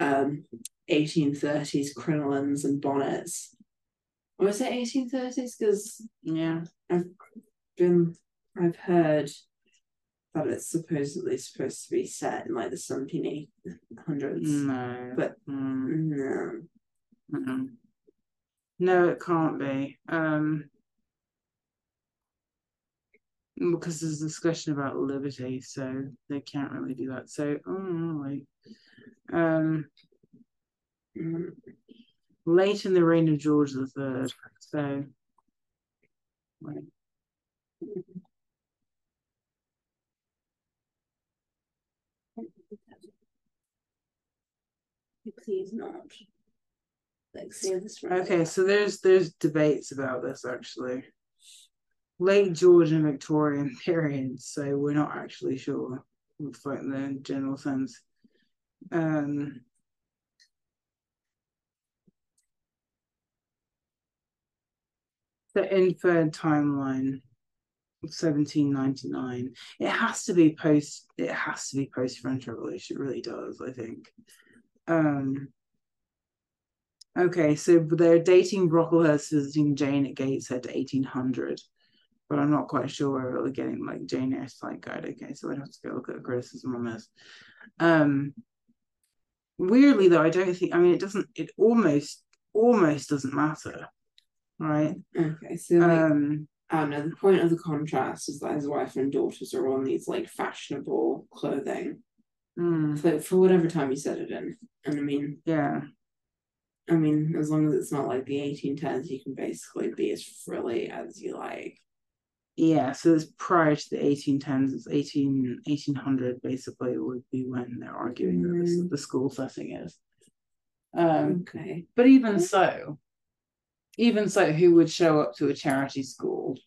um 1830s crinolines and bonnets. Or is it 1830s? Because Yeah. I've been I've heard that it's supposedly supposed to be set in like the 1700s. No. But- Mm, No. mm-mm. No, it can't be. Um because there's a discussion about liberty, so they can't really do that. So, oh, like, um, Mm. late in the reign of George the Third. So, right. Please not. Like. Okay, so there's there's debates about this actually. Late Georgian Victorian period, so we're not actually sure. It's like the general sense. Um the inferred timeline 1799. It has to be post it has to be post French Revolution, it really does, I think. Um Okay, so they're dating Brocklehurst visiting Jane at Gateshead 1800, but I'm not quite sure where we're getting like Jane Eyre side guide. Okay, so I'd have to go look at the criticism on this. Um, weirdly though, I don't think. I mean, it doesn't. It almost almost doesn't matter, right? Okay, so like Um, I don't know, the point of the contrast is that his wife and daughters are on these like fashionable clothing mm, for, for whatever time you set it in. And I mean yeah, I mean, as long as it's not like the 1810s, you can basically be as frilly as you like. yeah. So it's prior to the 1810s. It's 18 1800 basically would be when they're arguing that this, Mm. the school setting is. Um, Okay. But even so, even so, who would show up to a charity school?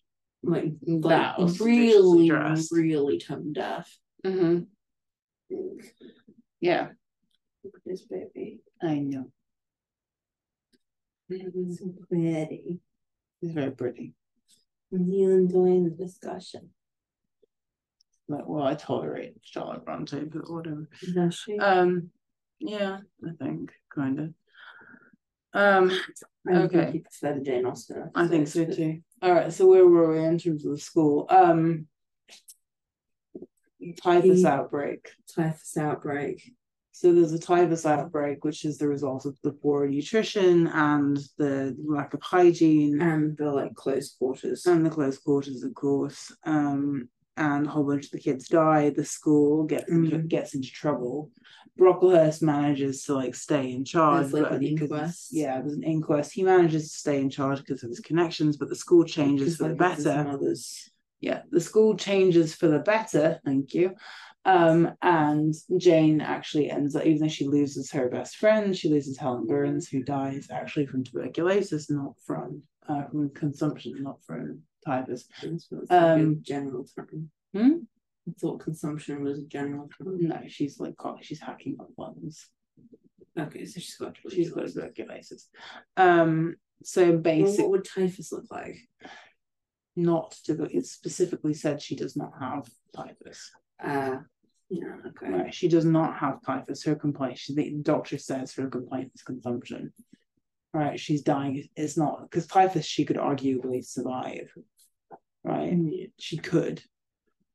Like, That like was really, really tone deaf. Mm-hmm. Yeah, Look at this baby. I know. It's so pretty. It's very pretty. Are you enjoying the discussion? Like, well, I tolerate Charlotte Bronte, but whatever. Does she? Um, yeah, I think kind of. Um, I okay. think you prefer the Jane Austen. I think so too. All right, so where were we in terms of the school? Um, typhus outbreak. Typhus outbreak. So there's a typhus outbreak, which is the result of the poor nutrition and the lack of hygiene And the like close quarters. and the close quarters, of course. Um, and a whole bunch of the kids die. The school gets into, Mhm. gets into trouble. Brocklehurst manages to like stay in charge. There's, like, an inquest. Yeah, there's an inquest. He manages to stay in charge because of his connections, but the school changes for the like his better Mother's. Yeah, the school changes for the better, thank you. Um, and Jane actually ends up, even though she loses her best friend, she loses Helen Burns, who dies actually from tuberculosis, not from uh, from consumption, not from typhus. It's like a Um, general term. Hmm? I thought consumption was a general term. No, she's like she's hacking up lungs. Okay, so she's got she's got tuberculosis. Um, so Well, basically, what would typhus look like? Not to it specifically said she does not have typhus. Uh yeah, okay. Right, she does not have typhus. Her complaint, she, the doctor says her complaint is consumption. Right, she's dying. It's not because typhus she could arguably survive. Right, she could.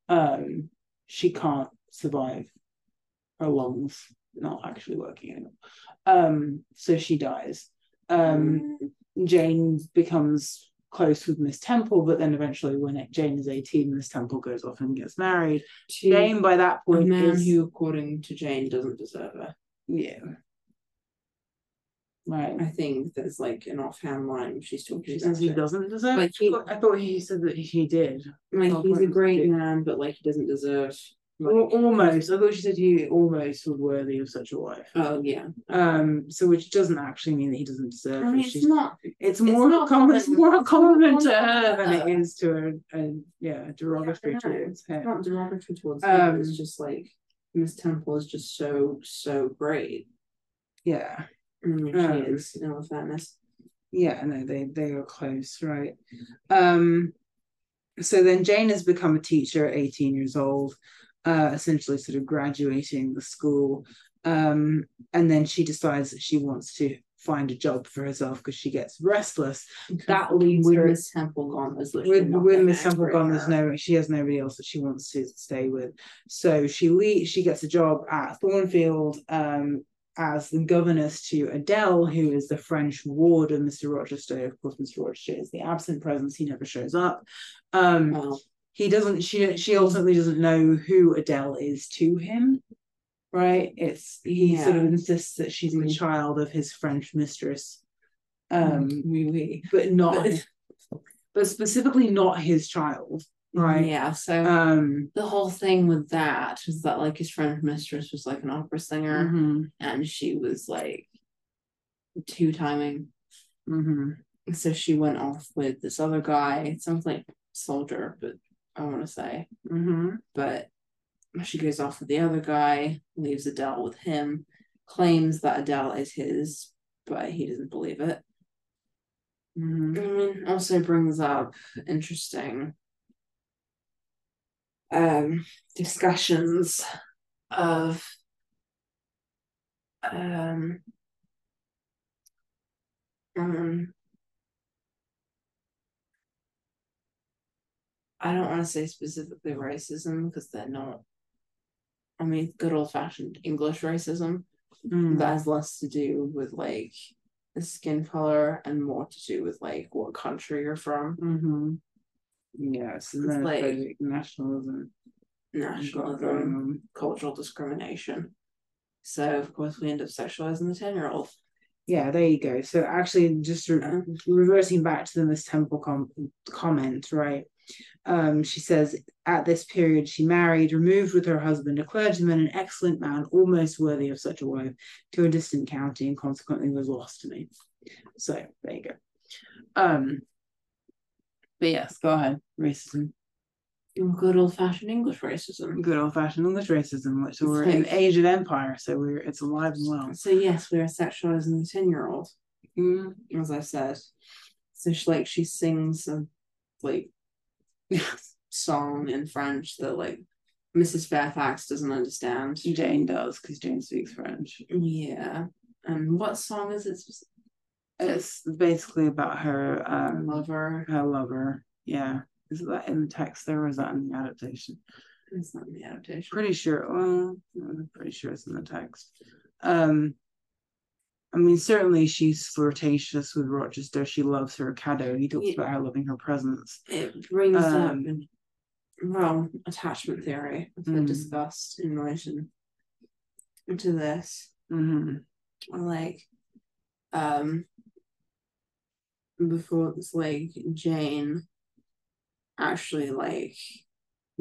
Um, she can't survive. Her lungs not actually working anymore. Um, so she dies. Um, Mm, Jane becomes close with Miss Temple, but then eventually, when Jane is 18, Miss Temple goes off and gets married. to Jane, by that a point, man is who, according to Jane, doesn't deserve her. yeah, right. I think there's like an offhand line she's talking She says he it. doesn't deserve. Like it. he- I thought he said that he did. Like he's a great man, but like he doesn't deserve. Like, almost. I thought she said he almost was worthy of such a wife. oh yeah. Um, so which doesn't actually mean that he doesn't deserve. I it. mean, it's She's- not. it's more not a compliment. It's common- more a compliment to her than it is to a, a yeah derogatory Yeah, towards him. It's not derogatory towards him. Um, It's just like Miss Temple is just so so great. Yeah, I mean, Um, she is in all fairness. yeah. No, they they are close, right? Um, so then Jane has become a teacher at eighteen years old, uh, essentially sort of graduating the school. Um, and then she decides that she wants to find a job for herself because she gets restless. That leads with Miss Temple gone. There's with with Miss Temple gone, there's no she has nobody else that she wants to stay with. So she leaves. She gets a job at Thornfield um, as the governess to Adele, who is the French ward of Mr. Rochester. Of course, Mr. Rochester is the absent presence. He never shows up. Um, he doesn't. She she ultimately doesn't know who Adele is to him. Right? It's he sort of insists that she's the Mm. child of his French mistress. Um, oui, oui. but not But- but specifically not his child, right? Yeah. So Um, the whole thing with that is that like his friend mistress was like an opera singer, mhm, and she was like two timing. mhm. So she went off with this other guy. It sounds like soldier, but I want to say, Mhm. but she goes off with the other guy, leaves Adele with him, claims that Adele is his, but he doesn't believe it. Mhm. I also brings up interesting um discussions of um um I don't want to say specifically racism because they're not I mean good old fashioned English racism Mm. that has less to do with like the skin color and more to do with like what country you're from Mhm. Yes, and It's then like- nationalism. nationalism cultural discrimination. So of course we end up sexualizing the ten year old. Yeah, there you go. So actually, just re- Yeah. reversing back to the Miss Temple com- comment, right? Um, she says at this period she married, removed with her husband, a clergyman, an excellent man, almost worthy of such a wife, to a distant county, and consequently was lost to me. So there you go. Um, but yes, go ahead. Racism, Good old fashioned English racism. good old fashioned English racism. So It's we're in like- age of empire, so we're it's alive and well. So yes, we are sexualizing the ten year old, Mm, as I said. So she like she sings a like song in French that like Mrs. Fairfax doesn't understand. Jane does because Jane speaks French. Yeah. And what song is it? It's basically about her um Lover. her lover. Yeah. Is that in the text there or is that in the adaptation? It's not in the adaptation. Pretty sure. Well, I'm pretty sure it's in the text. Um I mean, certainly she's flirtatious with Rochester. She loves her cadeau. He talks about her loving her presence. it brings up Um, in, well attachment theory that Mm. discussed in relation to this hmm like um before it's like jane actually like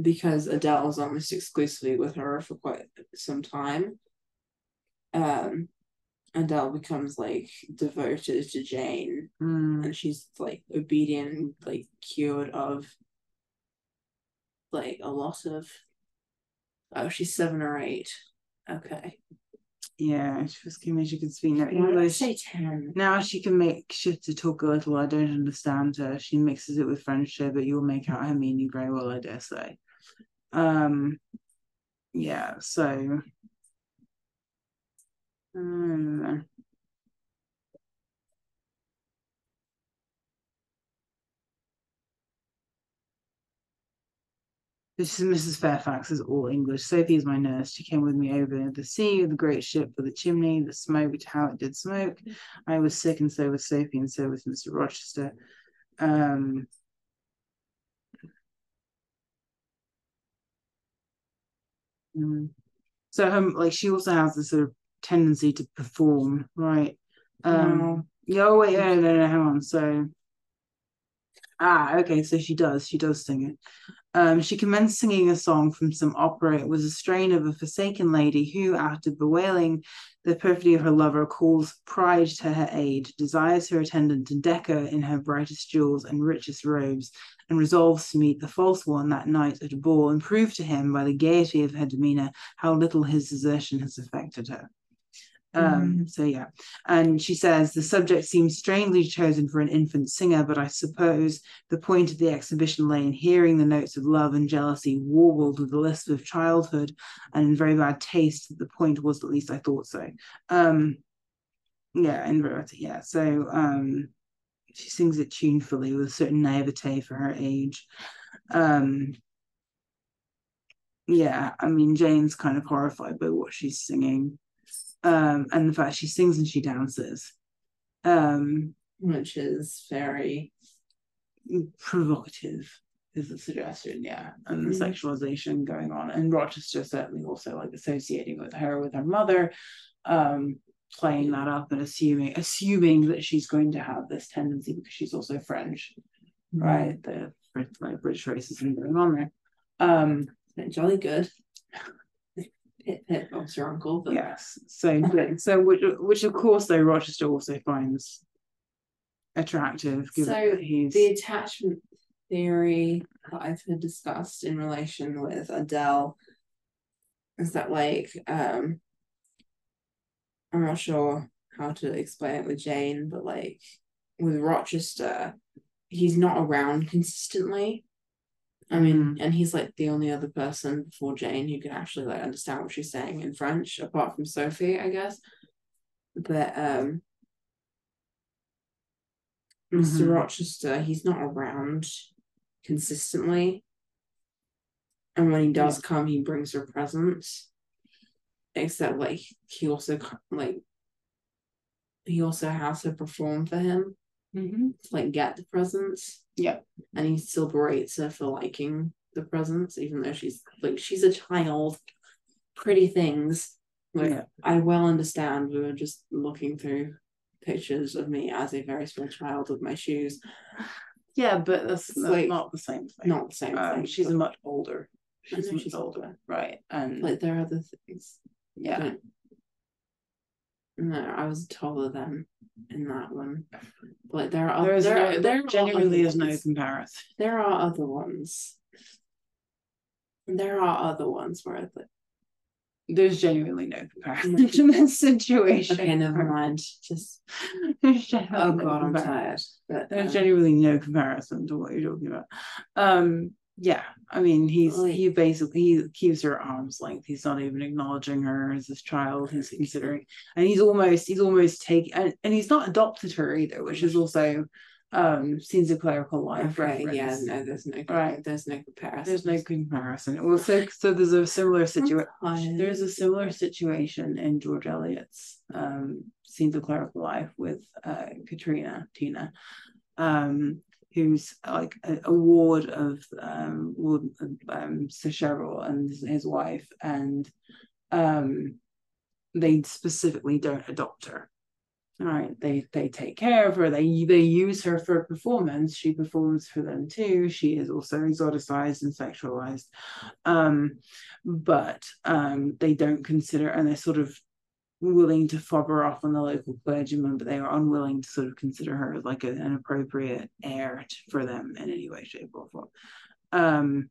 because adele was almost exclusively with her for quite some time um adele becomes like devoted to jane Mm. and she's like obedient and like cured of like a lot of oh she's seven or eight okay yeah, she was giving me she could speak now. Let's English. say ten. Now she can make shift to talk a little. I don't understand her. She mixes it with French, so but you'll make out her meaning very well, I dare say. Um, yeah. So, um, this is Mrs. Fairfax is all English. Sophie is my nurse. She came with me over the sea, the great ship with the chimney, the smoke, how it did smoke. I was sick, and so was Sophie, and so was Mr. Rochester. Um, mm. so um, like she also has this sort of tendency to perform, right? Um, yeah, oh wait, no, no, no, hang on. So, ah, okay, so she does, she does sing it. Um, she commenced singing a song from some opera. It was a strain of a forsaken lady who, after bewailing the perfidy of her lover, calls pride to her aid, desires her attendant to deck her in her brightest jewels and richest robes, and resolves to meet the false one that night at a ball and prove to him by the gaiety of her demeanour how little his desertion has affected her. Um, so yeah, and she says the subject seems strangely chosen for an infant singer, but I suppose the point of the exhibition lay in hearing the notes of love and jealousy warbled with the lisp of childhood and in very bad taste. The point was, at least I thought so. Um, yeah, in verity, yeah. So um, she sings it tunefully with a certain naivete for her age. Um, yeah, I mean, Jane's kind of horrified by what she's singing um, and the fact she sings and she dances, um, which is very provocative is the suggestion, yeah, and the Mhm. sexualization going on, and Rochester certainly also like associating with her with her mother, um, playing that up and assuming assuming that she's going to have this tendency because she's also French, right? The like British racism going on there. Um, jolly good. Pit Bob's your uncle, but Yes. thing. so which which of course though Rochester also finds attractive given So he's the attachment theory that I've heard discussed in relation with Adele is that like um I'm not sure how to explain it with Jane, but like with Rochester, he's not around consistently. I mean, and he's like the only other person before Jane who can actually like understand what she's saying in French, apart from Sophie, I guess. But um Mr. Mhm. Rochester, he's not around consistently. And when he does come, he brings her presents. Except like he also like he also has her perform for him Mhm. to like get the presents. Yeah. And he still berates her for liking the presents, even though she's like she's a child. Pretty things. Like Yeah. I well understand we were just looking through pictures of me as a very small child with my shoes. Yeah, but that's, that's like, not the same thing. Not the same Um, thing. she's much older. She's much she's older, older. right? And like there are other things. yeah, no, I was taller than in that one. Like there are there is there, no, there there genuinely is no comparison. There are other ones. There are other ones where I think, There's genuinely no comparison to this situation. okay, never mind. Just oh god, I'm tired. But There's um, genuinely no comparison to what you're talking about. Um, yeah, I mean, he's Like- he basically he keeps her at arm's length. He's not even acknowledging her as his child. He's considering, and he's almost he's almost taking, and, and he's not adopted her either, which is also um Scenes of Clerical Life okay, reference. yeah, no, there's no Right. there's no comparison. There's no comparison. Well, so so there's a similar situation. There's a similar situation in George Eliot's um, Scenes of Clerical Life with uh, Caterina Tina, um, who's like a, a ward of um, ward, um, Sir Cheverel and his wife, and um, they specifically don't adopt her. All right, they they take care of her. They they use her for performance. She performs for them too. She is also exoticized and sexualized, um, but um, they don't consider, and they're sort of willing to fob her off on the local clergyman, but they were unwilling to sort of consider her as like a, an appropriate heir for them in any way, shape, or form. Um,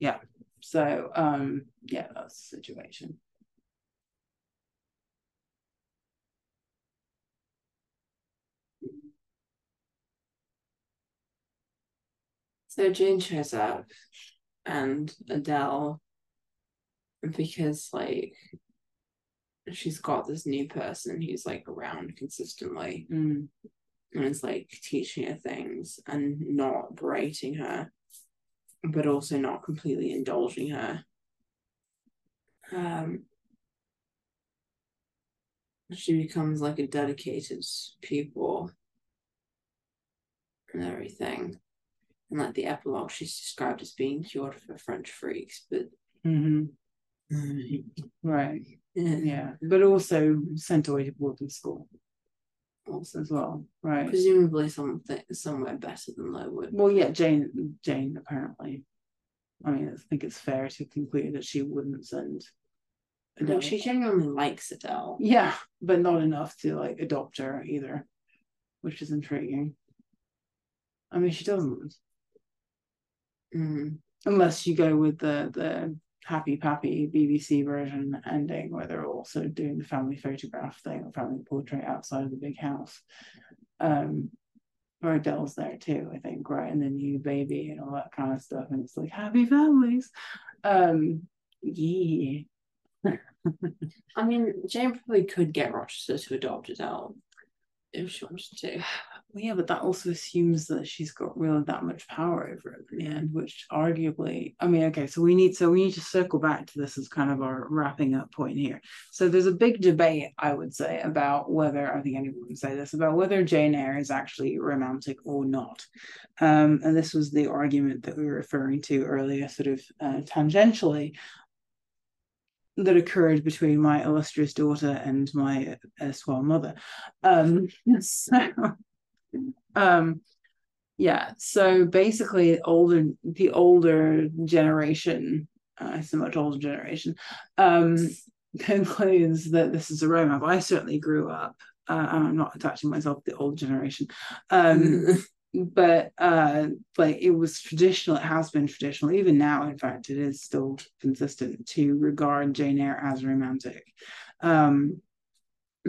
yeah. So um yeah, that's the situation. So Jane shows up and Adele because like she's got this new person who's like around consistently Mm. and is like teaching her things and not berating her, but also not completely indulging her. Um, she becomes like a dedicated pupil and everything. And like the epilogue, she's described as being cured for French freaks, but hmm Right. Yeah. But also sent away to boarding school also as well. Right. presumably something somewhere better than Lowood. Well, yeah, Jane Jane apparently. I mean, I think it's fair to conclude that she wouldn't send No, she genuinely likes Adele. Yeah, but not enough to like adopt her either, which is intriguing. I mean, she doesn't, Mm. unless you go with the the happy pappy BBC version ending where they're also doing the family photograph thing or family portrait outside of the big house. Um, where Adele's there too, I think, right? And the new baby and all that kind of stuff, and it's like happy families. Um, yeah. I mean, Jane probably could get Rochester to adopt Adele if she wanted to. Well, yeah, but that also assumes that she's got really that much power over it in the end, which arguably, I mean, okay, so we need so we need to circle back to this as kind of our wrapping up point here. So there's a big debate, I would say, about whether I think anyone would say this about whether Jane Eyre is actually romantic or not. Um, and this was the argument that we were referring to earlier, sort of uh, tangentially, that occurred between my illustrious daughter and my erstwhile mother. Um, so, um, yeah. So basically, older the older generation, uh, much older generation, um, concludes that this is a romance. I certainly grew up. Uh, I'm not attaching myself to the old generation. Um, but uh like it was traditional it has been traditional even now in fact it is still consistent to regard jane eyre as romantic um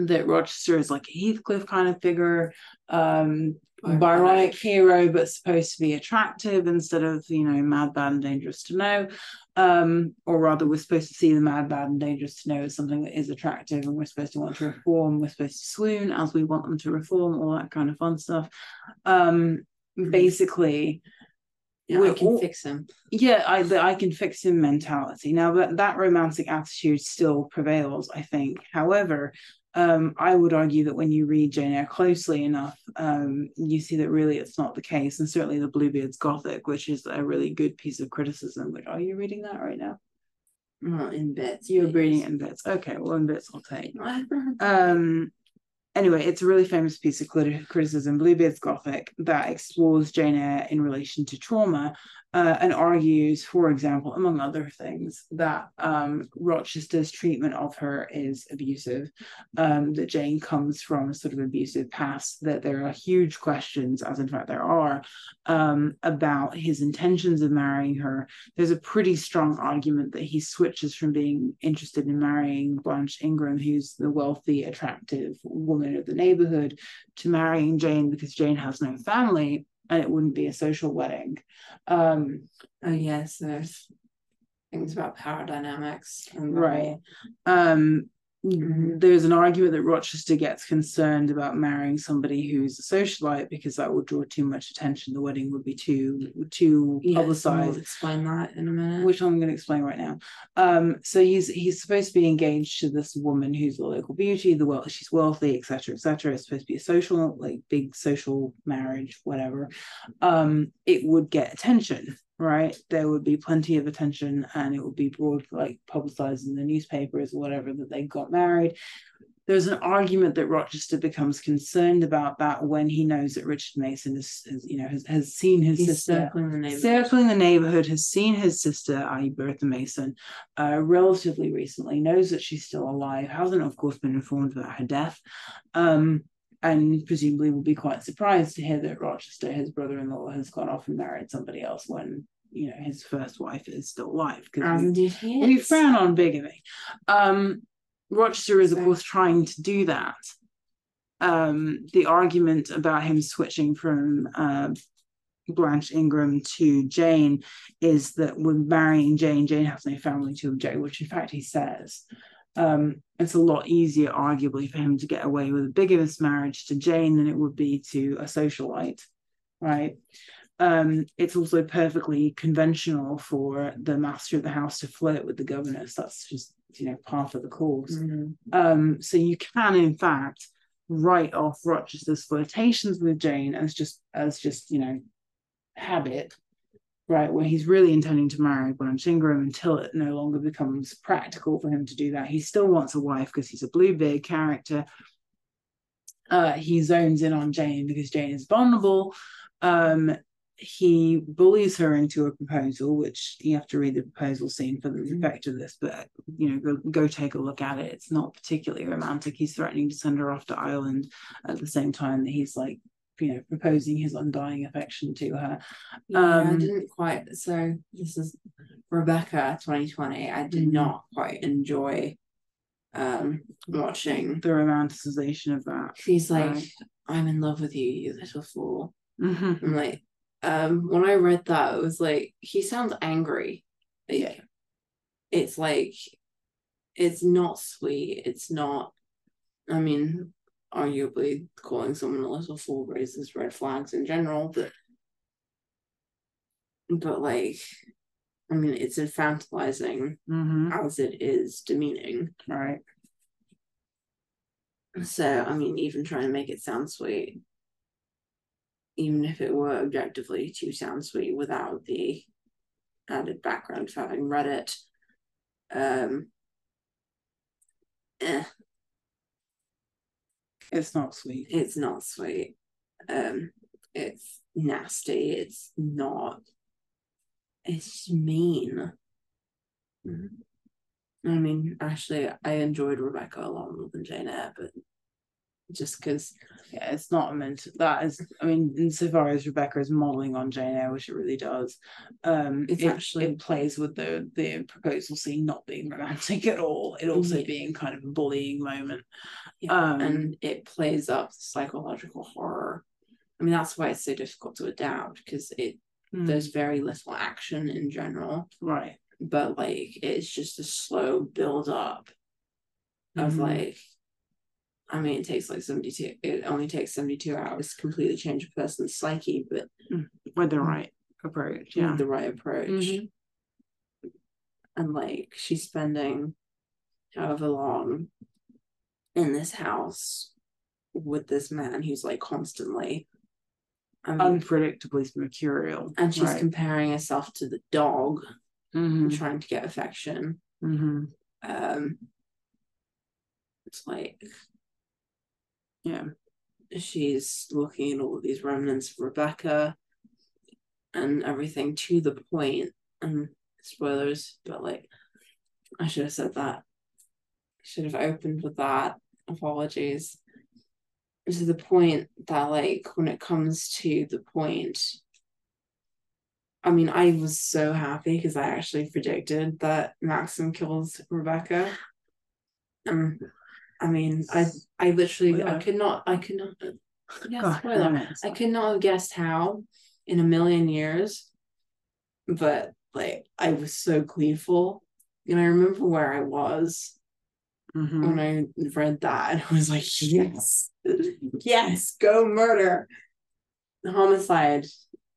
that rochester is like a heathcliff kind of figure um Byronic hero, but supposed to be attractive instead of, you know, mad, bad, and dangerous to know. Um, or rather, we're supposed to see the mad, bad, and dangerous to know as something that is attractive, and we're supposed to want to reform. We're supposed to swoon as we want them to reform, all that kind of fun stuff. Um, basically, Yeah, we're can all- fix him. yeah, I the I can fix him mentality. Now that that romantic attitude still prevails, I think. However, um, I would argue that when you read Jane Eyre closely enough, um, you see that really it's not the case. And certainly the Bluebeard's Gothic, which is a really good piece of criticism. Which are you reading that right now? Well, in bits. You're reading it in bits. Okay, well in bits I'll take. Um, anyway, it's a really famous piece of criticism, Bluebeard's Gothic, that explores Jane Eyre in relation to trauma uh, and argues, for example, among other things, that um, Rochester's treatment of her is abusive, um, that Jane comes from a sort of abusive past, that there are huge questions, as in fact there are, um, about his intentions of marrying her. There's a pretty strong argument that he switches from being interested in marrying Blanche Ingram, who's the wealthy, attractive woman of the neighborhood, to marrying Jane because Jane has no family and it wouldn't be a social wedding. Um, Oh yes, there's things about power dynamics and Right. um, Mhm. there's an argument that Rochester gets concerned about marrying somebody who's a socialite because that would draw too much attention. The wedding would be too too Yes, publicized. We'll explain that in a minute. which I'm going to explain right now. Um, so he's he's supposed to be engaged to this woman who's a local beauty. The well, she's wealthy, etc., etc. It's supposed to be a social, like big social marriage, whatever. Um, it would get attention, right? There would be plenty of attention, and it would be broad, like publicized in the newspapers or whatever that they got married. There's an argument that Rochester becomes concerned about that when he knows that Richard Mason is, is you know, has, has seen his He's sister circling the neighborhood. circling the neighborhood, has seen his sister, i.e., Bertha Mason, uh, relatively recently, knows that she's still alive, hasn't, of course, been informed about her death, um, and presumably will be quite surprised to hear that Rochester, his brother in law, has gone off and married somebody else when you know his first wife is still alive because we, he we frown on bigamy. Um, Rochester is of course trying to do that. Um, the argument about him switching from uh, Blanche Ingram to Jane is that when marrying Jane, Jane has no family to object, which in fact he says. Um, it's a lot easier, arguably, for him to get away with a bigamous marriage to Jane than it would be to a socialite, right? Um, it's also perfectly conventional for the master of the house to flirt with the governess. That's just, you know, part of the course. Mhm. Um, so you can, in fact, write off Rochester's flirtations with Jane as just as just, you know, habit, right? Where he's really intending to marry Blanche Ingram until it no longer becomes practical for him to do that. He still wants a wife because he's a blue beard character. Uh, he zones in on Jane because Jane is vulnerable. Um, he bullies her into a proposal, which you have to read the proposal scene for the Mhm. effect of this, but you know, go, go take a look at it. It's not particularly romantic. He's threatening to send her off to Ireland at the same time that he's like, you know, proposing his undying affection to her. Yeah, I Um, didn't quite. So this is Rebecca 2020. I did Mhm. not quite enjoy um watching. The romanticization of that. He's like, Right. "I'm in love with you, you little fool." Mhm. I'm like, um, when I read that, it was like he sounds angry. Like, Yeah. It's like it's not sweet. It's not. I mean, arguably calling someone a little fool raises red flags in general, but but like, I mean, it's infantilizing Mhm. as it is demeaning. Right. So, I mean, even trying to make it sound sweet, even if it were objectively to sound sweet without the added background of having read it, um, eh, It's not sweet. it's not sweet. Um, it's nasty. It's not. It's mean. I mean, actually, I enjoyed Rebecca a lot more than Jane Eyre, but just because Yeah, it's not meant to, that is I mean, insofar as Rebecca is modeling on Jane Eyre, which it really does, um It's it, actually- it plays with the the proposal scene not being romantic at all. It also Yeah. being kind of a bullying moment. Yeah, Um, and it plays up the psychological horror. I mean, that's why it's so difficult to adapt because it Mm, there's very little action in general, right. but like it's just a slow build up of Mhm. like. I mean, it takes like seventy two. It only takes seventy two hours to completely change a person's psyche, but with the right approach. Yeah. with the right approach. Mhm. And like she's spending however long in this house with this man who's like constantly I mean, Unpredictably mercurial. and she's right. comparing herself to the dog Mhm, trying to get affection. mhm. Um it's like Yeah. she's looking at all of these remnants of Rebecca and everything to the point and spoilers, but like I should have said that. Should have opened with that. Apologies. To the point that like when it comes to the point I mean, I was so happy because I actually predicted that Maxim kills Rebecca. Um, I mean, I I literally I could not I could not yeah, God spoiler. it. I could not have guessed how in a million years, but like I was so gleeful. And I remember where I was Mhm. when I read that, and I was like, yes, yes, go murder, homicide,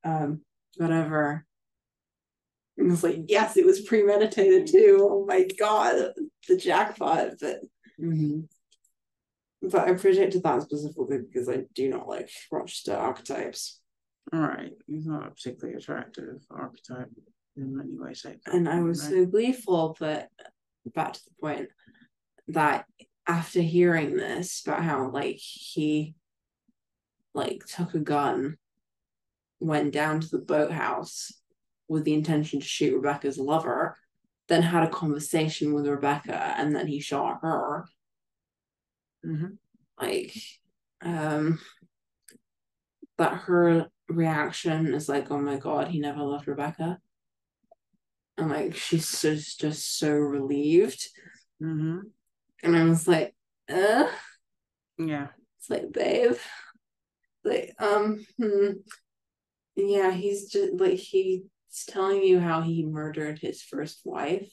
um, whatever. And I was like, yes, it was premeditated too. Oh my god, the jackpot! But Mhm. But I predicted that specifically because I do not like Rochester archetypes. All right. He's not a particularly attractive archetype in many ways. shape, and I was right? so gleeful, but back to the point that after hearing this about how like he like took a gun, went down to the boathouse with the intention to shoot Rebecca's lover, then had a conversation with Rebecca, and then he shot her. Mhm. Like, um, that her reaction is like, oh my god, he never loved Rebecca. and like she's just just so relieved. Mm-hmm. And I was like, uh Yeah. it's like, babe. Like, um, hmm. yeah, he's just like he's telling you how he murdered his first wife.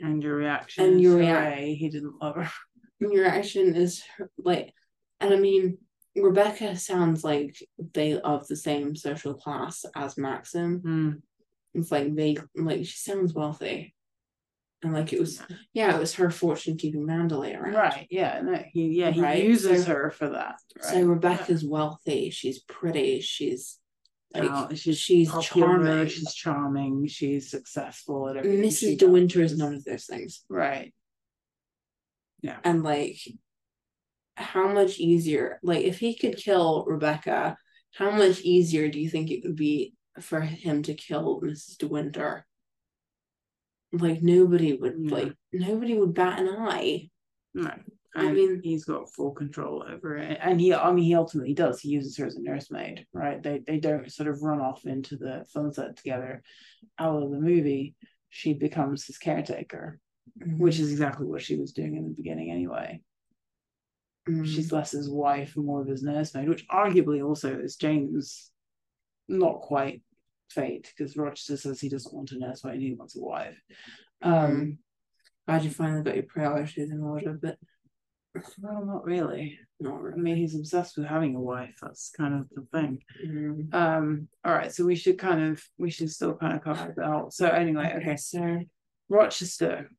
And your reaction. And your rea- he didn't love her. Your action is like, and I mean, Rebecca sounds like they of the same social class as Maxim. Mm. It's like they like she sounds wealthy. And like it was yeah, it was her fortune keeping Manderley around. Right. Yeah. No, he yeah, he Right, uses so- her for that. Right. So Rebecca's wealthy, she's pretty, she's like Oh, she's she's popular, charming. She's charming. She's successful at everything. Mrs. De Winter is none of those things. Right. And like how much easier like if he could kill Rebecca, how much easier do you think it would be for him to kill Mrs. De Winter? Like nobody would Yeah. like nobody would bat an eye. No. I And mean- he's got full control over it, and he, I mean, he ultimately does. He uses her as a nursemaid, right? They they don't sort of run off into the sunset together. Out of the movie, she becomes his caretaker, which is exactly what she was doing in the beginning, anyway. Mm. She's less his wife and more of his nursemaid, which arguably also is Jane's not quite fate because Rochester says he doesn't want a nursemaid, he wants a wife. Um, glad you finally got your priorities in order, but well, not really. not really. I mean, he's obsessed with having a wife. That's kind of the thing. Mm. Um, all right, so we should kind of we should still kind of cover that out. So anyway, okay, so Rochester,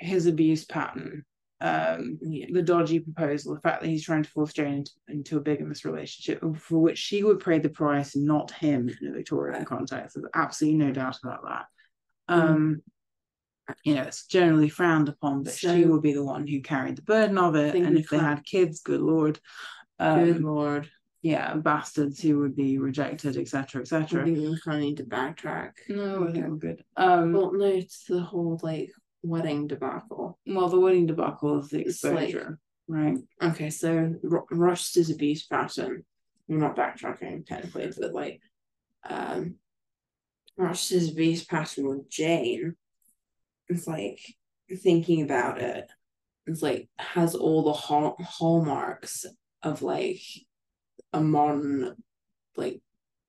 his abuse pattern, um, the dodgy proposal, the fact that he's trying to force Jane into, into a bigamous relationship for which she would pay the price, not him in a Victorian context. There's absolutely no doubt about that. Um, you know, it's generally frowned upon, but she So- would be the one who carried the burden of it. And if they had kids, good lord. Um, Good lord. yeah, bastards who would be rejected, etc., I etc. think we kind of need to backtrack. No, I think we're good. Um, Well, no, it's the whole like wedding debacle. Well, the wedding debacle is the exposure, right? Okay, so Ro- Rochester's abuse pattern. I'm not backtracking technically, but like, um, Rochester's abuse pattern with Jane. It's like thinking about it. It's like has all the hall- hallmarks of like a modern, like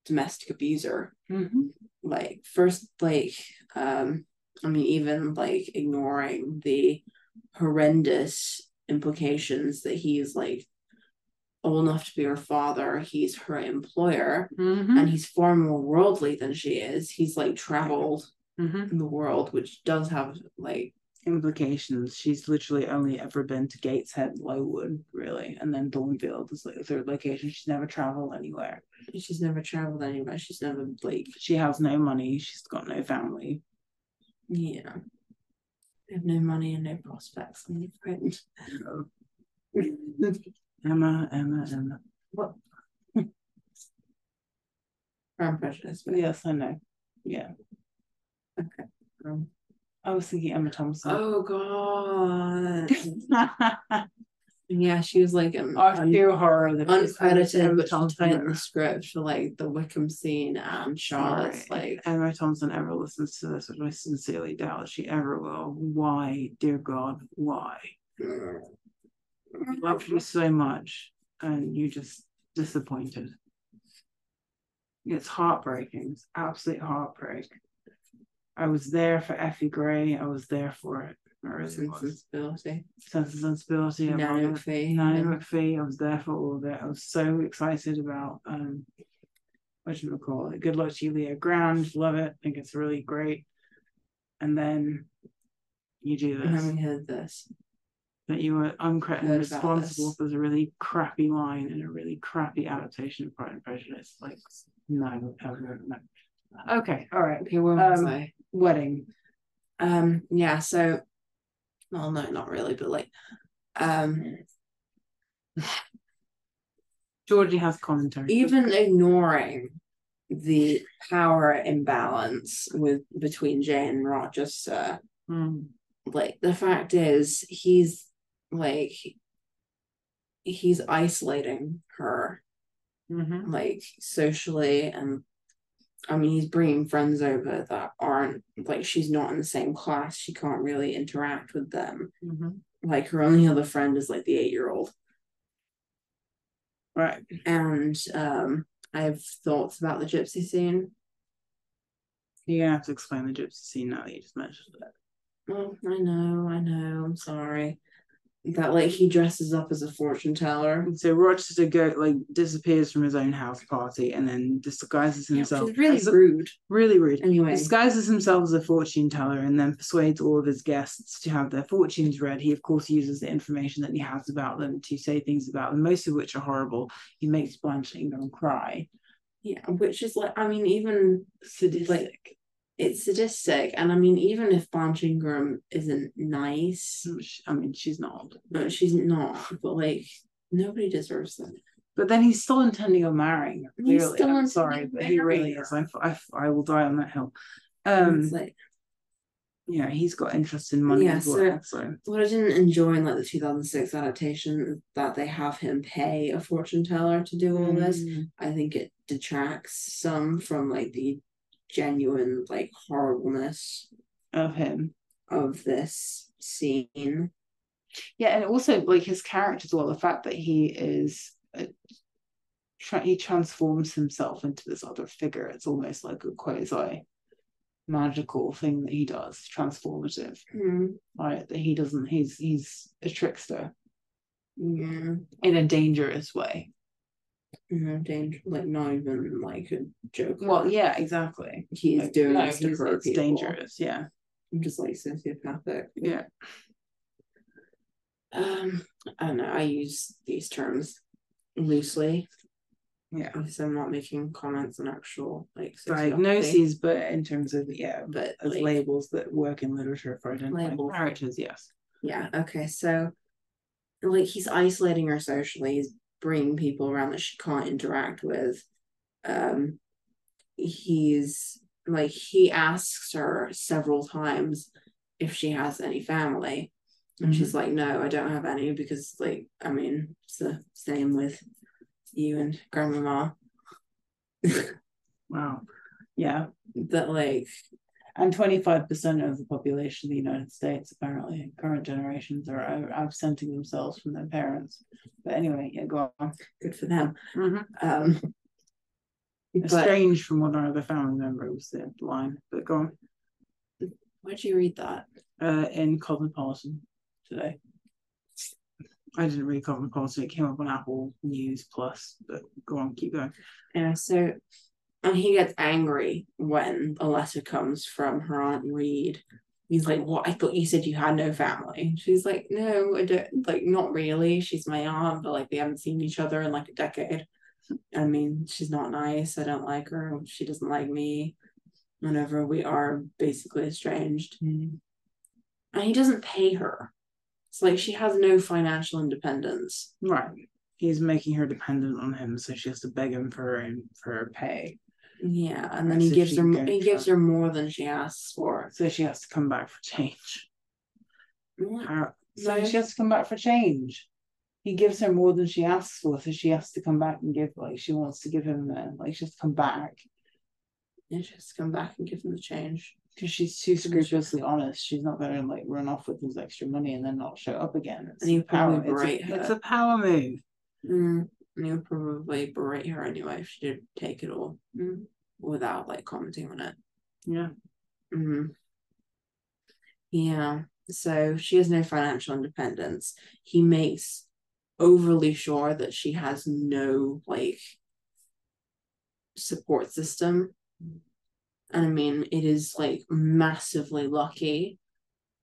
domestic abuser. Mm-hmm. like first like um i mean even like ignoring the horrendous implications that he's like old enough to be her father he's her employer Mm-hmm. and he's far more worldly than she is he's like traveled mm-hmm. in the world which does have like Implications. She's literally only ever been to Gateshead, Lowood, really, and then Thornfield is like the third location. She's never traveled anywhere. she's never traveled anywhere she's never like She has no money. She's got no family. Yeah they have no money and no prospects friends Emma, Emma, Emma. what prejudice but Yes, I know. Yeah, um, I was thinking Emma Thompson. Oh god. yeah, she was like an oh, Our un- fear horror that unedited, Emma but she Thompson tightened the script for like the Wickham scene and Charlotte's Sorry, like Emma Thompson ever listens to this, which I sincerely doubt she ever will. Why, dear God, why? I love you so much, and you just disappointed. It's heartbreaking. It's absolute heartbreak. I was there for Effie Gray. I was there for it. Really was. sensibility. Sense of sensibility. I Nanny love it. McPhee. Nanny and- McPhee. I was there for all of it. I was so excited about um what should we call it? Good luck to you, Leo Grande. Love it. think it's really great. And then you do and this. we heard this. That you were uncre- responsible this. for a really crappy line and a really crappy adaptation of Pride and Prejudice. Like no, ever, no. Okay, all right. Okay, where was Um, I? Wedding. Um, yeah, so well no, not really, but like um Georgie has commentary. even ignoring the power imbalance with between Jane and Rochester, Mm, like the fact is he's like he's isolating her mhm. like socially and I mean, he's bringing friends over that aren't like she's not in the same class. She can't really interact with them. Mm-hmm. Like her only other friend is like the eight year old. Right. And um, I have thoughts about the gypsy scene. You're gonna have to explain the gypsy scene now that you just mentioned it. Oh, I know, I know. I'm sorry. That like he dresses up as a fortune teller. So Rochester go like disappears from his own house party and then disguises himself. is really as a- rude. really rude. Anyway, Disguises himself as a fortune teller and then persuades all of his guests to have their fortunes read. He, of course, uses the information that he has about them to say things about them, most of which are horrible. He makes Blanche Ingram cry. yeah, which is like I mean, even Sadistic. Like- it's sadistic, and I mean, even if Blanche Ingram isn't nice, I mean, she's not. no, she's not. But like, nobody deserves that. But then he's still intending on marrying her. He's Clearly, still I'm intending sorry, but he really is. I, I, I will die on that hill. Um, like yeah, he's got interest in money Yeah, as well. So what I didn't enjoy in like the 2006 adaptation that they have him pay a fortune teller to do all this. Mm, I think it detracts some from like the genuine like horribleness of him. of this scene. Yeah, and also like his character as well. The fact that he is, a, tra- he transforms himself into this other figure. It's almost like a quasi magical thing that he does, transformative. Hmm. Right, that he doesn't. He's he's a trickster Yeah. in a dangerous way. No danger, like not even like a joke. Well, yeah, exactly. he's Like, doing no, this to he's- hurt it's people. dangerous. Yeah, I'm just like sociopathic. yeah. Um, I don't know. I use these terms loosely Yeah. because I'm not making comments on actual like Diagnoses, but in terms of yeah, but as like, labels that work in literature for identifying Labels. characters, yes. yeah. Okay, so like he's isolating her socially. He's bringing people around that she can't interact with. Um, he's like he asks her several times if she has any family. And she's like, no, I don't have any because, like, I mean, it's the same with you and grandmama. Wow. Yeah. that, like, And 25% of the population of the United States, apparently, current generations are absenting themselves from their parents. But anyway, yeah, go on. good for them. Mhm. Um, Estranged from one other family member was the line. But go on. where'd you read that? Uh, in Cosmopolitan today. I didn't read Cosmopolitan. It came up on Apple News Plus. But go on, keep going. Yeah, so, and he gets angry when a letter comes from her Aunt Reed. He's like, What? I thought you said you had no family. She's like, No, I don't, like, not really. She's my aunt, but like, we haven't seen each other in like a decade. I mean, she's not nice. I don't like her. She doesn't like me. Whenever we are basically estranged. Mm. And he doesn't pay her. It's like she has no financial independence. Right. He's making her dependent on him, so she has to beg him for her for her pay. Yeah, and then he if gives she her can he gives her more than she asks for. So she has to come back for change. How- So No. she has to come back for change. He gives her more than she asks for, so she has to come back and give like she wants to give him uh, like she has to come back And she has to come back and give him the change. because she's too scrupulously honest. She's not going to like run off with his extra money and then not show up again. It's And he'd a power. probably berate It's her. a, it's a power move. Mm. And he would probably berate her anyway if she did take it all Mm. without like commenting on it. Yeah. Mm. Yeah. So she has no financial independence. He makes overly sure that she has no like support system. And I mean, it is like massively lucky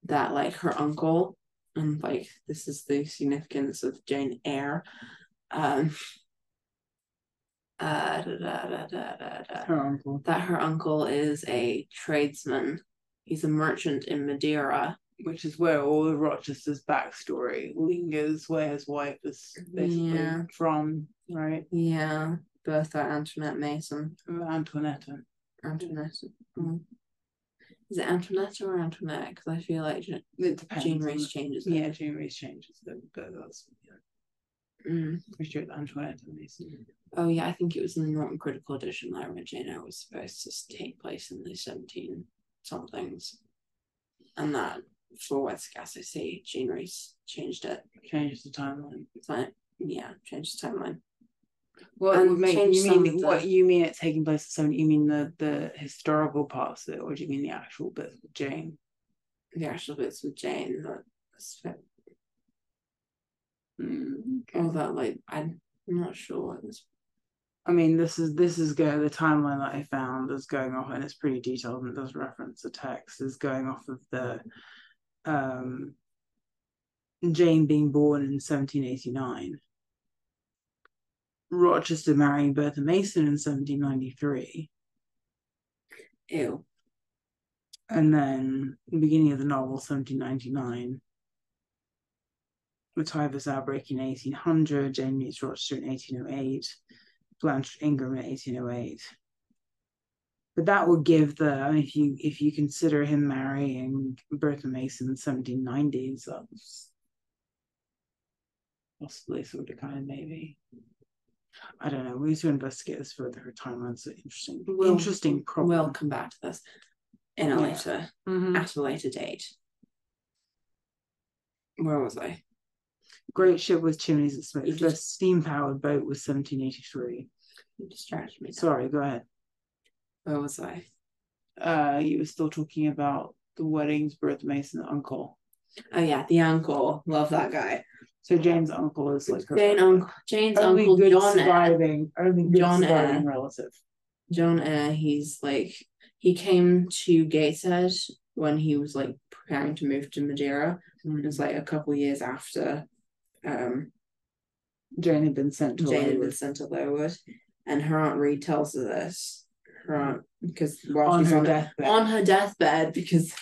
that like her uncle, and like this is the significance of Jane Eyre, um, uh, da, da, da, da, da, da Her uncle. that her uncle is a tradesman. He's a merchant in Madeira. Which is where all of Rochester's backstory lingers, where his wife is basically Yeah. from, right? Yeah, Bertha Antoinette Mason. Antoinetta. Antoinette. Mm. Is it Antoinette or Antoinette? Because I feel like Je- It depends. Jean Rhys changes. it. Yeah, Jean Rhys changes them, but that's. Mm. Pretty sure it's Antoinette and Mason. Oh yeah, I think it was in the Norton Critical Edition that I read Jane was supposed to take place in the seventeen somethings, and that for Wide Sargasso Sea Jean Rhys changed it. Changed the timeline. But yeah, changed the timeline. What And would make you mean of what you mean it taking place at seven? You mean the the historical parts of it, or do you mean the actual bits with Jane? The actual bits with Jane that Mm, that like I'm not sure what this I mean, this is this is go the timeline that I found is going off, and it's pretty detailed and does reference the text is going off of the um Jane being born in 1789, Rochester marrying Bertha Mason in 1793, ew. and then the beginning of the novel 1799. The typhus outbreak in 1800, Jane meets Rochester in 1808, Blanche Ingram in 1808. But that would give the I mean, if you if you consider him marrying Bertha Mason in the 1790s, that's possibly sort of kind of maybe. I don't know. We need to investigate this further. Her timeline's an interesting, We'll- interesting problem. We'll come back to this in a Yeah. later Mhm. at a later date. Where was I? Great ship with chimneys and You smoke. The steam powered boat was 1783. You distracted me. now. Sorry, go ahead. Where was I? Uh, you were still talking about the weddings, birth Mason uncle. Oh yeah, the uncle. Love that guy. So Jane's uncle is like her Jane uncle Jane's only uncle good John Eyre. surviving, only good John surviving Eyre. relative. John Eyre, he's like he came to Gateshead when he was like preparing to move to Madeira. It was like a couple years after um Jane had been sent to Jane had been Lowood. sent to Lowood. And her aunt Reed tells her this. Her aunt because while on she's her on, deathbed. on her deathbed, because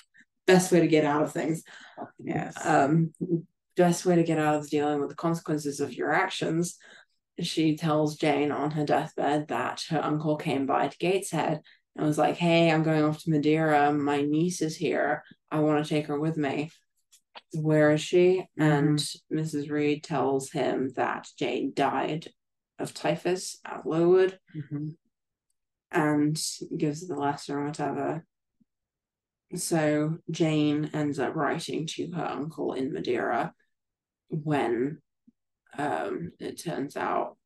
best way to get out of things. yes. um best way to get out of dealing with the consequences of your actions she tells jane on her deathbed that her uncle came by to gateshead and was like hey i'm going off to madeira my niece is here i want to take her with me where is she and mrs reed tells him that jane died of typhus at lowood Mhm. and gives the letter or whatever. So Jane ends up writing to her uncle in Madeira when um, it turns out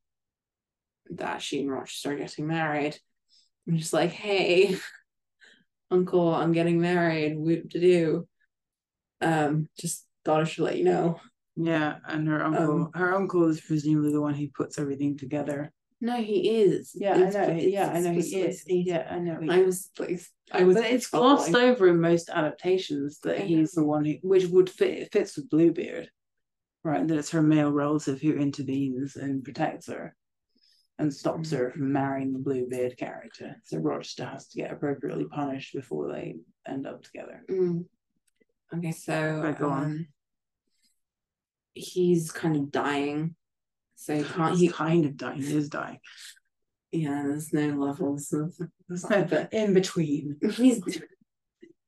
that she and Rochester are getting married. I'm just like, hey, uncle, I'm getting married. Whoop to do. Um, just thought I should let you know. Yeah, and her uncle, Um, her uncle is presumably the one who puts everything together. No, he is. Yeah, I It's- know. it's Yeah, I know he is. Yeah, I know. He I was like, I was. but it's glossed over in most adaptations that I he's the one who, which would fit fits with Bluebeard, right? That it's her male relative who intervenes and protects her, and stops her from marrying the Bluebeard character. So Rochester has to get appropriately punished before they end up together. Mm. Okay, so Right, go on. um, he's kind of dying, so he can't. He's He kind of dying. He is dying. yeah, there's no levels of. There's no but in between. he's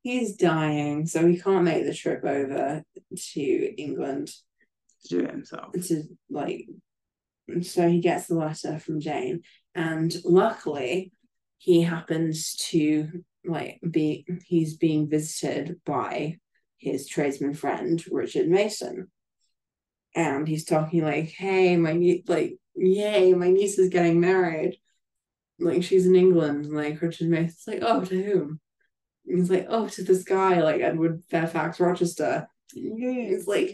he's dying, so he can't make the trip over to England to do it himself. to like. So he gets the letter from Jane, and luckily, he happens to like be he's being visited by his tradesman friend Richard Mason, and he's talking like, "Hey, my nie- like, yay, my niece is getting married. Like she's in England." And, like Richard Mason's like, "Oh, to whom?" And he's like, "Oh, to this guy, like Edward Fairfax Rochester." He's like,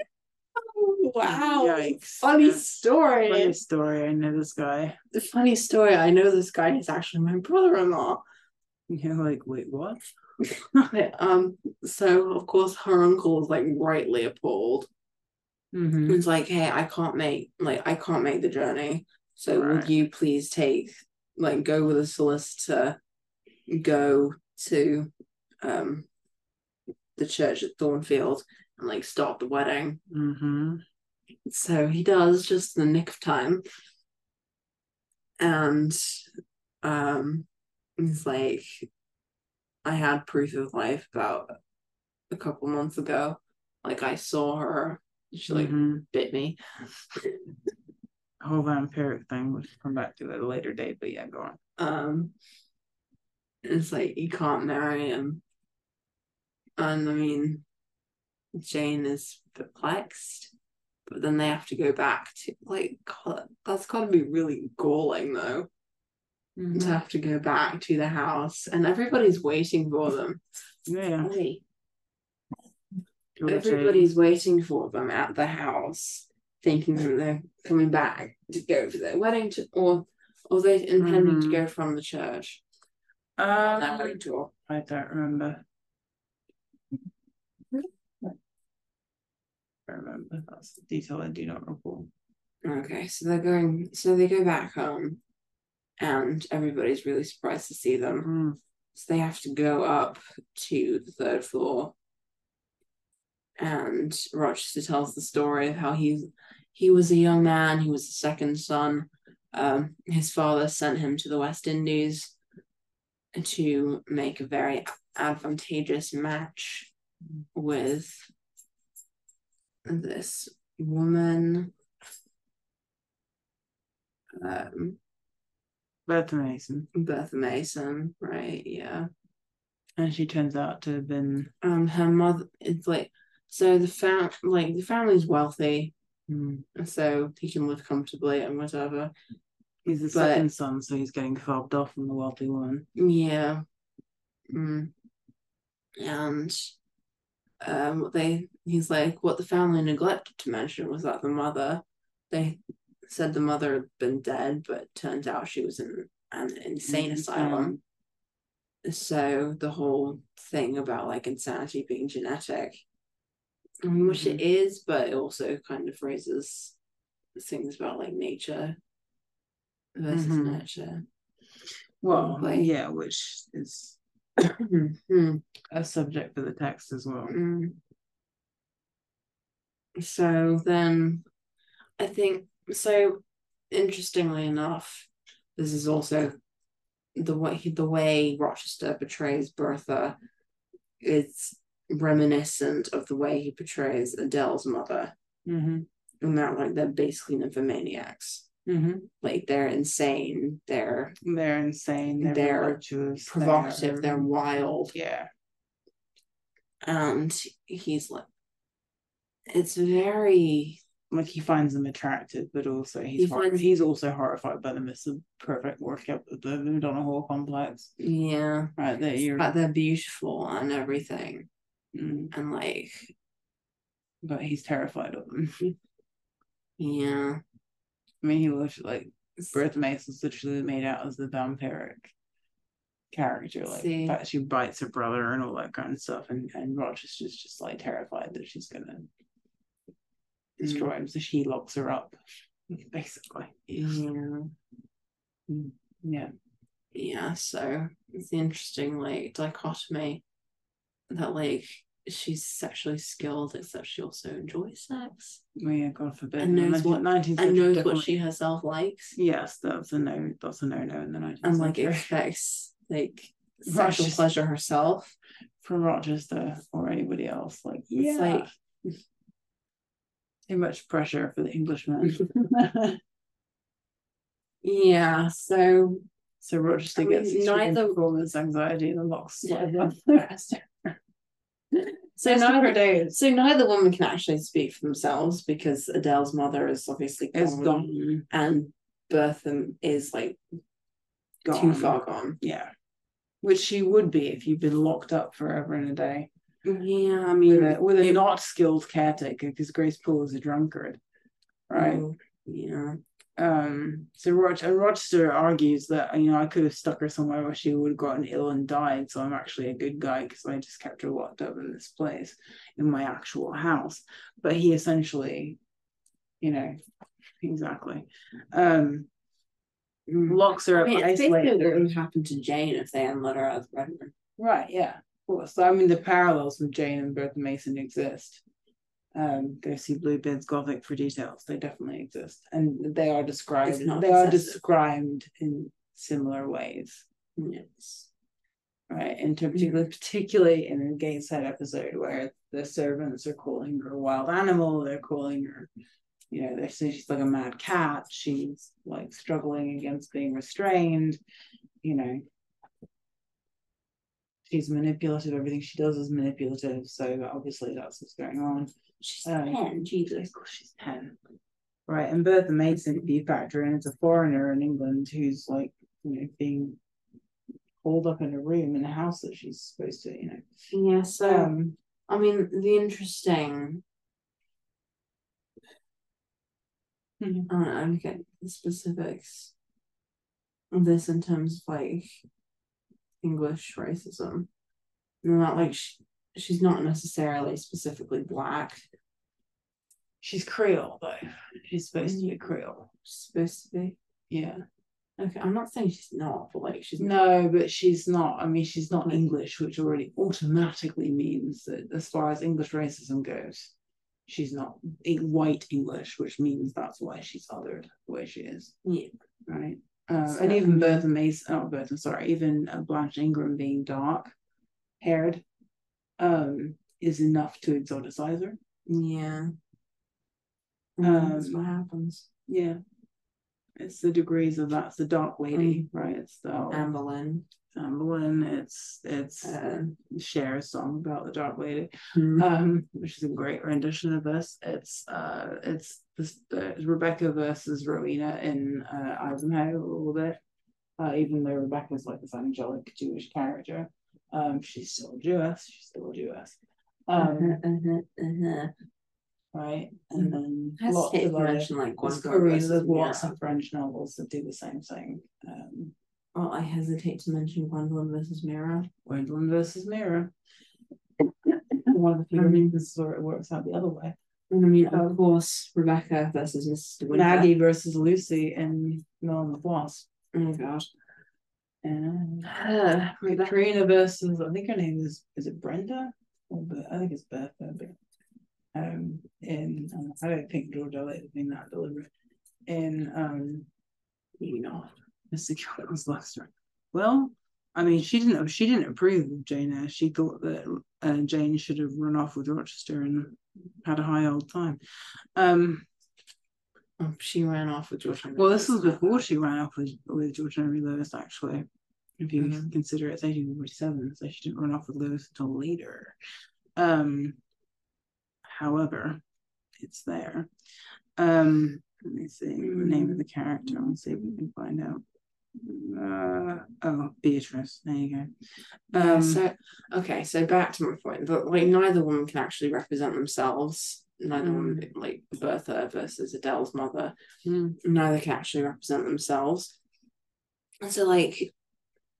"Oh, wow, Yikes. funny Yeah. story." Funny story. I know this guy. The funny story. I know this guy He's actually my brother-in-law. You're like, wait, what? um, so of course her uncle is like rightly appalled. Mm-hmm. It's like, hey, I can't make like I can't make the journey. So Right. would you please take like go with a solicitor, go to um the church at Thornfield and like stop the wedding. Mm-hmm. So he does just in the nick of time. And um he's like, I had proof of life about a couple months ago. Like I saw her. She like Mhm. bit me. whole vampiric thing, we'll come back to at a later date, but yeah, go on. Um, it's like you can't marry him, and I mean, Jane is perplexed, but then they have to go back to like God, that's got to be really galling though Mm-hmm. to have to go back to the house, and everybody's waiting for them. Yeah. George everybody's waiting for them at the house, thinking that they're coming back to go for their wedding to, or or they intending to Mhm. go from the church. Um, that wedding tour. I don't remember. I remember. That's the detail I do not recall. Okay, so they're going. So they go back home, and everybody's really surprised to see them. Mm. So they have to go up to the third floor. And Rochester tells the story of how he he was a young man, he was the second son. Um, his father sent him to the West Indies to make a very advantageous match with this woman. Um, Bertha Mason. Bertha Mason, right? Yeah. And she turns out to have been um her mother it's like so the fam like the family's wealthy mm, so he can live comfortably and whatever he's the But- second son, so he's getting fobbed off from the wealthy woman. yeah mm. and um they he's like what the family neglected to mention was that the mother they said the mother had been dead but turns out she was in an insane asylum so the whole thing about like insanity being genetic mean, which it is but it also kind of raises things about like nature versus Mhm. nurture Well, Like- yeah, which is a subject for the text as well. mm. so then i think so interestingly enough this is also the way he, the way rochester portrays bertha is reminiscent of the way he portrays adele's mother Mm-hmm. and that like they're basically nymphomaniacs Mm-hmm. like they're insane they're They're insane. They're, They're provocative they're wild yeah. and he's like it's very Like he finds them attractive, but also he's He hor- finds- he's also horrified by them. It's a perfect workout of the Madonna whore complex, yeah right? That you're, but they're beautiful and everything Mm, and like but he's terrified of them. yeah I mean, he looks like Bertha Mason's literally made out as the vampiric character. Like See. the she bites her brother and all that kind of stuff, and and Rochester's just like terrified that she's gonna destroy mm. him, so she locks her up, basically. yeah mm, Yeah. yeah so it's the interesting like dichotomy that like she's sexually skilled except she also enjoys sex Well, yeah, God forbid. And knows what- 19th and knows what she herself likes Yes, that's a no. That's a no no in the 19th and like century. expects like sexual she's- pleasure herself from Rochester or anybody else. Like, It's yeah, like- too much pressure for the Englishman. yeah so so Rochester I mean, gets neither- performance anxiety and locks Yeah. the rest so neither so neither woman can actually speak for themselves because Adele's mother is obviously is gone, gone. and Bertham is like gone. too far gone. Yeah. Which she would be if you've been locked up forever and a day Yeah, I with mean, a, with a it- not skilled caretaker because Grace Poole is a drunkard. Right. oh, Yeah, um so Roch- and Rochester argues that you know I could have stuck her somewhere where she would have gotten ill and died so I'm actually a good guy because I just kept her locked up in this place in my actual house but he essentially you know exactly um locks her I up mean, it's isolated basically what would happen to Jane if they hadn't let her out of the bedroom. right yeah of course. So I mean the parallels with Jane and Bertha Mason exist. Um go see Bluebeard's Gothic for details. They definitely exist. And they are described they are described in similar ways. Yes. right in particular particularly in the Gateshead episode where the servants are calling her a wild animal. They're calling her you know, they say she's like a mad cat. She's like struggling against being restrained, you know. She's manipulative, everything she does is manipulative, so obviously that's what's going on. She's Um, 10, Jesus. Of course she's 10. Right, and Bertha if you factor and it's a foreigner in England who's like, you know, being holed up in a room in a house that she's supposed to, you know. Yeah, so Um, I mean, the interesting. Mhm. I don't know, I get the specifics of this in terms of like English racism. Not like she, she's not necessarily specifically black. she's Creole though. She's supposed to be mm. Creole. She's supposed to be. Yeah. Okay, I'm not saying she's not, but like she's No, but she's not. I mean, she's not English, which already automatically means that as far as English racism goes, she's not white English, which means that's why she's othered the way she is, Yeah. right? Uh, and even Bertha Mason, oh, Bertha, sorry, even uh, Blanche Ingram being dark haired um, is enough to exoticize her. Yeah. And that's Um, what happens. Yeah. It's the degrees of that's the dark lady, right? It's the Anne Anne Boleyn, it's it's Uh, Cher's song about the dark lady. hmm. um, which is a great rendition of this. It's uh, it's this uh, Rebecca versus Rowena in uh, Ivanhoe a little bit. Uh, even though Rebecca's like this angelic Jewish character, um, she's still Jewish. She's still Jewish. Um, uh-huh, uh-huh. right, and then I lots of other. like There's Gwendolyn Korean, lots of French novels that do the same thing. Um, Well, I hesitate to mention Gwendolyn versus Mira. Gwendolyn versus Mira. One of the few I mean- reasons where it works out the other way. And I mean, Um, of course, Rebecca versus Mrs. Winter. Maggie versus Lucy in Mill on the Floss. Oh god. And Uh, Caterina versus I think her name is is it Brenda? Or I think it's Bertha. But, um, in um, I don't think George Eliot has been that deliberate. In um, You know. Mr. Gilfil's Love Story. Well, I mean, she didn't she didn't approve of Jane Eyre. She thought that uh, Jane should have run off with Rochester and had a high old time. Um, Oh, she ran off with George. Henry well, this was before she ran off with with George Henry Lewes, actually. If you Mhm. consider it's 1847, so she didn't run off with Lewes until later. Um, however, it's there. Um, let me see the name of the character. I'll see if we can find out. Uh, oh, Beatrice. There you go. Yeah, Um, so okay, so back to my point, but like neither woman can actually represent themselves. Neither woman, like Bertha versus Adele's mother, mm, neither can actually represent themselves. And so, like,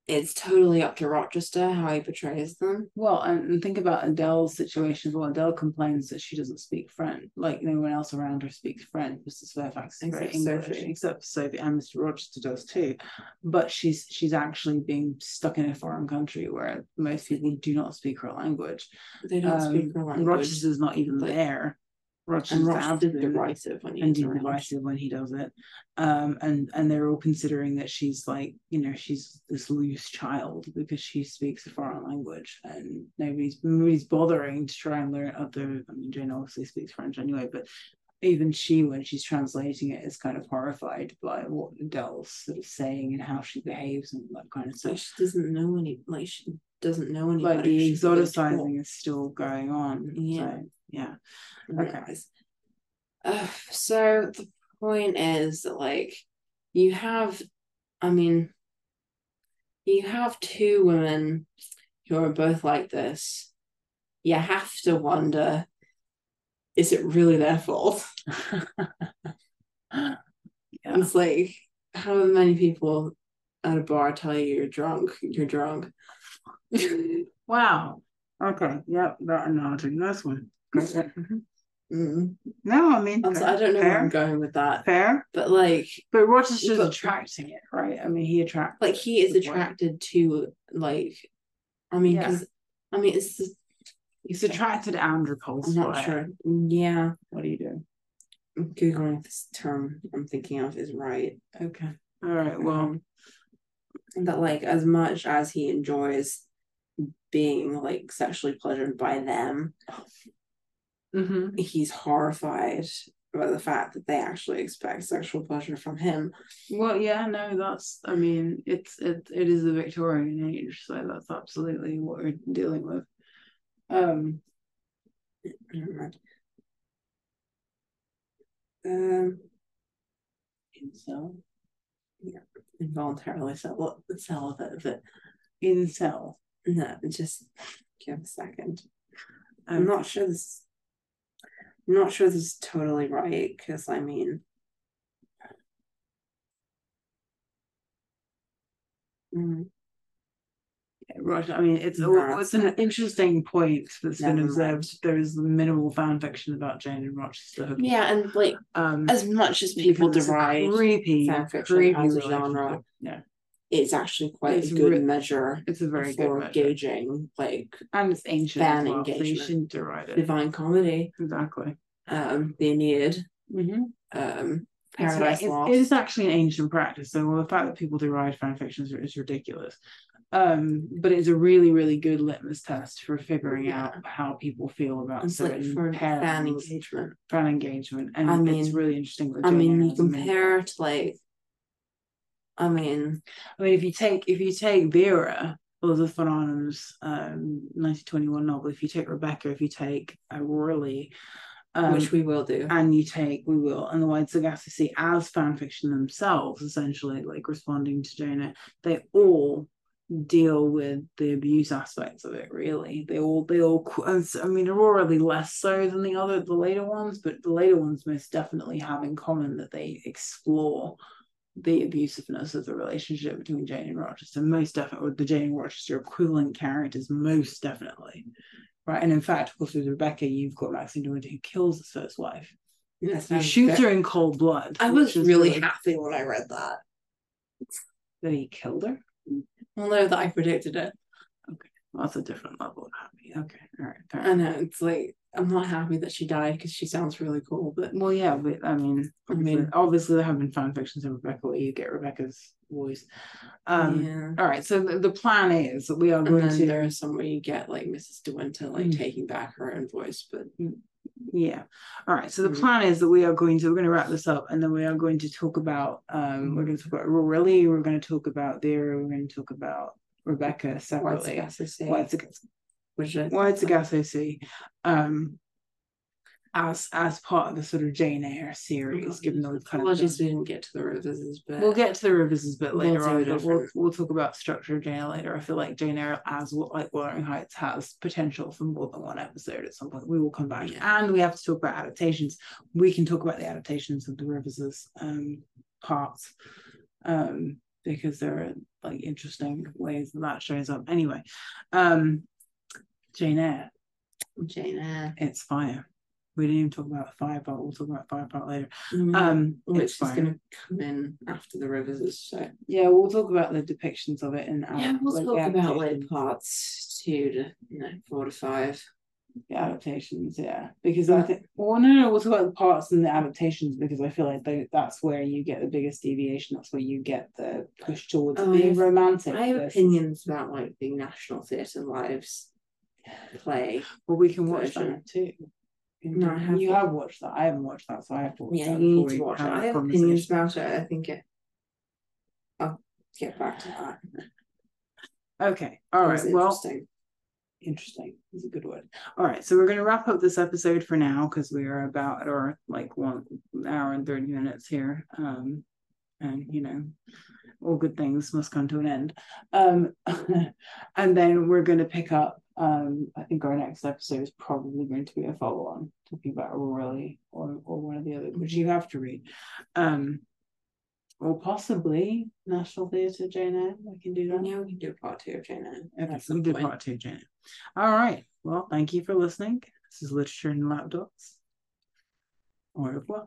it's totally up to Rochester how he portrays them. Well, and, and think about Adele's situation as well. Adele complains that she doesn't speak French, like no one else around her speaks French. Mrs. Fairfax is Except English, Sophie. except Sophie and Mr. Rochester does too. But she's she's actually being stuck in a foreign country where most people do not speak her language. They don't Um, speak her language. Rochester's not even there. And absolutely- derisive when and he's he's divisive when he does it. Um, and and they're all considering that she's like, you know, she's this loose child because she speaks a foreign language, and nobody's nobody's bothering to try and learn other. I mean, Jane obviously speaks French anyway, but even she, when she's translating it, is kind of horrified by what Adele's sort of saying and how she behaves and that kind of So stuff. she doesn't know any, like she doesn't know anybody. Like the She's really tall. exoticizing is still going on. Yeah. So, yeah. Okay. Uh, so the point is that like you have, I mean, you have two women who are both like this. You have to wonder, is it really their fault? yeah. It's like how many people at a bar tell you you're drunk, you're drunk. Wow. Okay. Yep. That analogy. Nice one. Mm. No, I mean, so- I don't know where I'm going with that, fair. but like, But Rochester's But- attracting it, right? I mean, he attracts. like he is attracted to like, I mean, Yeah. because I mean, it's just, He's attracted to Andrew I'm not sure. Yeah, What do you do? I'm googling if this term I'm thinking of is right. Okay. All right. Well, that like as much as he enjoys being like sexually pleasured by them, mhm. he's horrified by the fact that they actually expect sexual pleasure from him. Well, yeah, no, that's. I mean, it's it it is the Victorian age, so that's absolutely what we're dealing with. Um. Um, Incel. yeah, involuntarily cel- celibate, but Incel. no, just give a second. I'm not sure this. I'm not sure this is totally right because I mean, mm, Right. I mean, it's it's an interesting point that's been observed. There is minimal fan fiction about Jane and Rochester. yeah, and like Um, as much as people deride, creepy, fan fiction creepy as a relationship. genre. Yeah, it's actually quite It's a good re- measure it's a very for good measure. gauging like and it's ancient. fan well, so engagement. shouldn't it. Divine Comedy, Exactly. um, the Aeneid, Mm-hmm. um, Paradise it's, Lost. it is actually an ancient practice. So well, the fact that people deride fan fiction is, is ridiculous. Um, but it's a really, really good litmus test for figuring Yeah. out how people feel about It's like certain for fan engagement. fan engagement, and I mean, it's really interesting. I mean, you compare to like, I mean, I mean, if you take if you take Vera, Elizabeth von Arnim's um, 1921 novel, if you take Rebecca, if you take Aurora Leigh, um, which we will do. and you take We Will and the Wide Sargasso Sea as fan fiction themselves, essentially like responding to Jane they all deal with the abuse aspects of it. Really, they all they all. i and s- I mean, Aurora less so than the other the later ones, but the later ones most definitely have in common that they explore the abusiveness of the relationship between Jane and Rochester. Most definitely, the Jane and Rochester equivalent characters, most definitely. Right. And in fact, of course, with Rebecca, you've got Maxim de Winter who kills his first wife. Yes, He shoots her in cold blood. I was really happy when I read that. that he killed her. Although that I predicted it. Well, that's a different level of happy. Okay. All right. Fair I know it's like I'm not happy that she died because she sounds really cool, but Well, yeah, but I mean, I obviously, mean- obviously there have been fan fictions of Rebecca where you get Rebecca's voice. Um, yeah. All right. So the, the plan is that we are And going to. there is some where you get like Mrs. De Winter like Mm. taking back her own voice, but Yeah. All right. So the Mhm. plan is that we are going to we're going to wrap this up, and then we are going to talk about um we're going to talk about Rory. We're going to talk about there. We're going to talk about Rebecca separately. Sargasso Sea, White Sagacity. which I White Sagacity. Um. As as part of the sort of Jane Eyre series, given that we've kind of we didn't get to the rivers, but We'll get to the rivers a bit We'll later on, but we'll, we'll talk about structure of Jane Eyre later. I feel like Jane Eyre, as what like Wuthering Heights, has potential for more than one episode at some point. We will come back, Yeah. and we have to talk about adaptations. We can talk about the adaptations of the Rivers' um, parts, um, because there are like interesting ways that that shows up. Anyway, um, Jane Eyre, Jane Eyre, it's fire. We didn't even talk about the fire part. We'll talk about fire part later. um, Um, which it's is going to come in after the rivers. So Yeah, we'll talk about the depictions of it in yeah, we'll like, talk about like parts two to you know four to five. the adaptations, yeah. Because I think well no no we'll talk about the parts and the adaptations because I feel like they, that's where you get the biggest deviation, that's where you get the push towards Oh, being romantic. I have versus- opinions about like the National Theatre Lives play. Well we can watch version. that too. No, I you haven't. have watched that. I haven't watched that, so I have to watch Yeah, that you need to watch it. have I have opinions about it. I think it. I'll get back to that. Okay. All right. Was Well interesting. interesting is a good word. All right, so we're going to wrap up this episode for now because we are about at our like one hour and 30 minutes here. Um, and you know, all good things must come to an end. Um, and then we're going to pick up. Um, I think our next episode is probably going to be a follow on talking about Aurora or or one of the other, which you have to read. Um, or possibly National Theatre Jane Eyre. We can do that. Yeah, we can do a part two of Jane Eyre. Okay, we point. part two, Janet. All right. Well, thank you for listening. This is Literature and Lapdogs. Au revoir.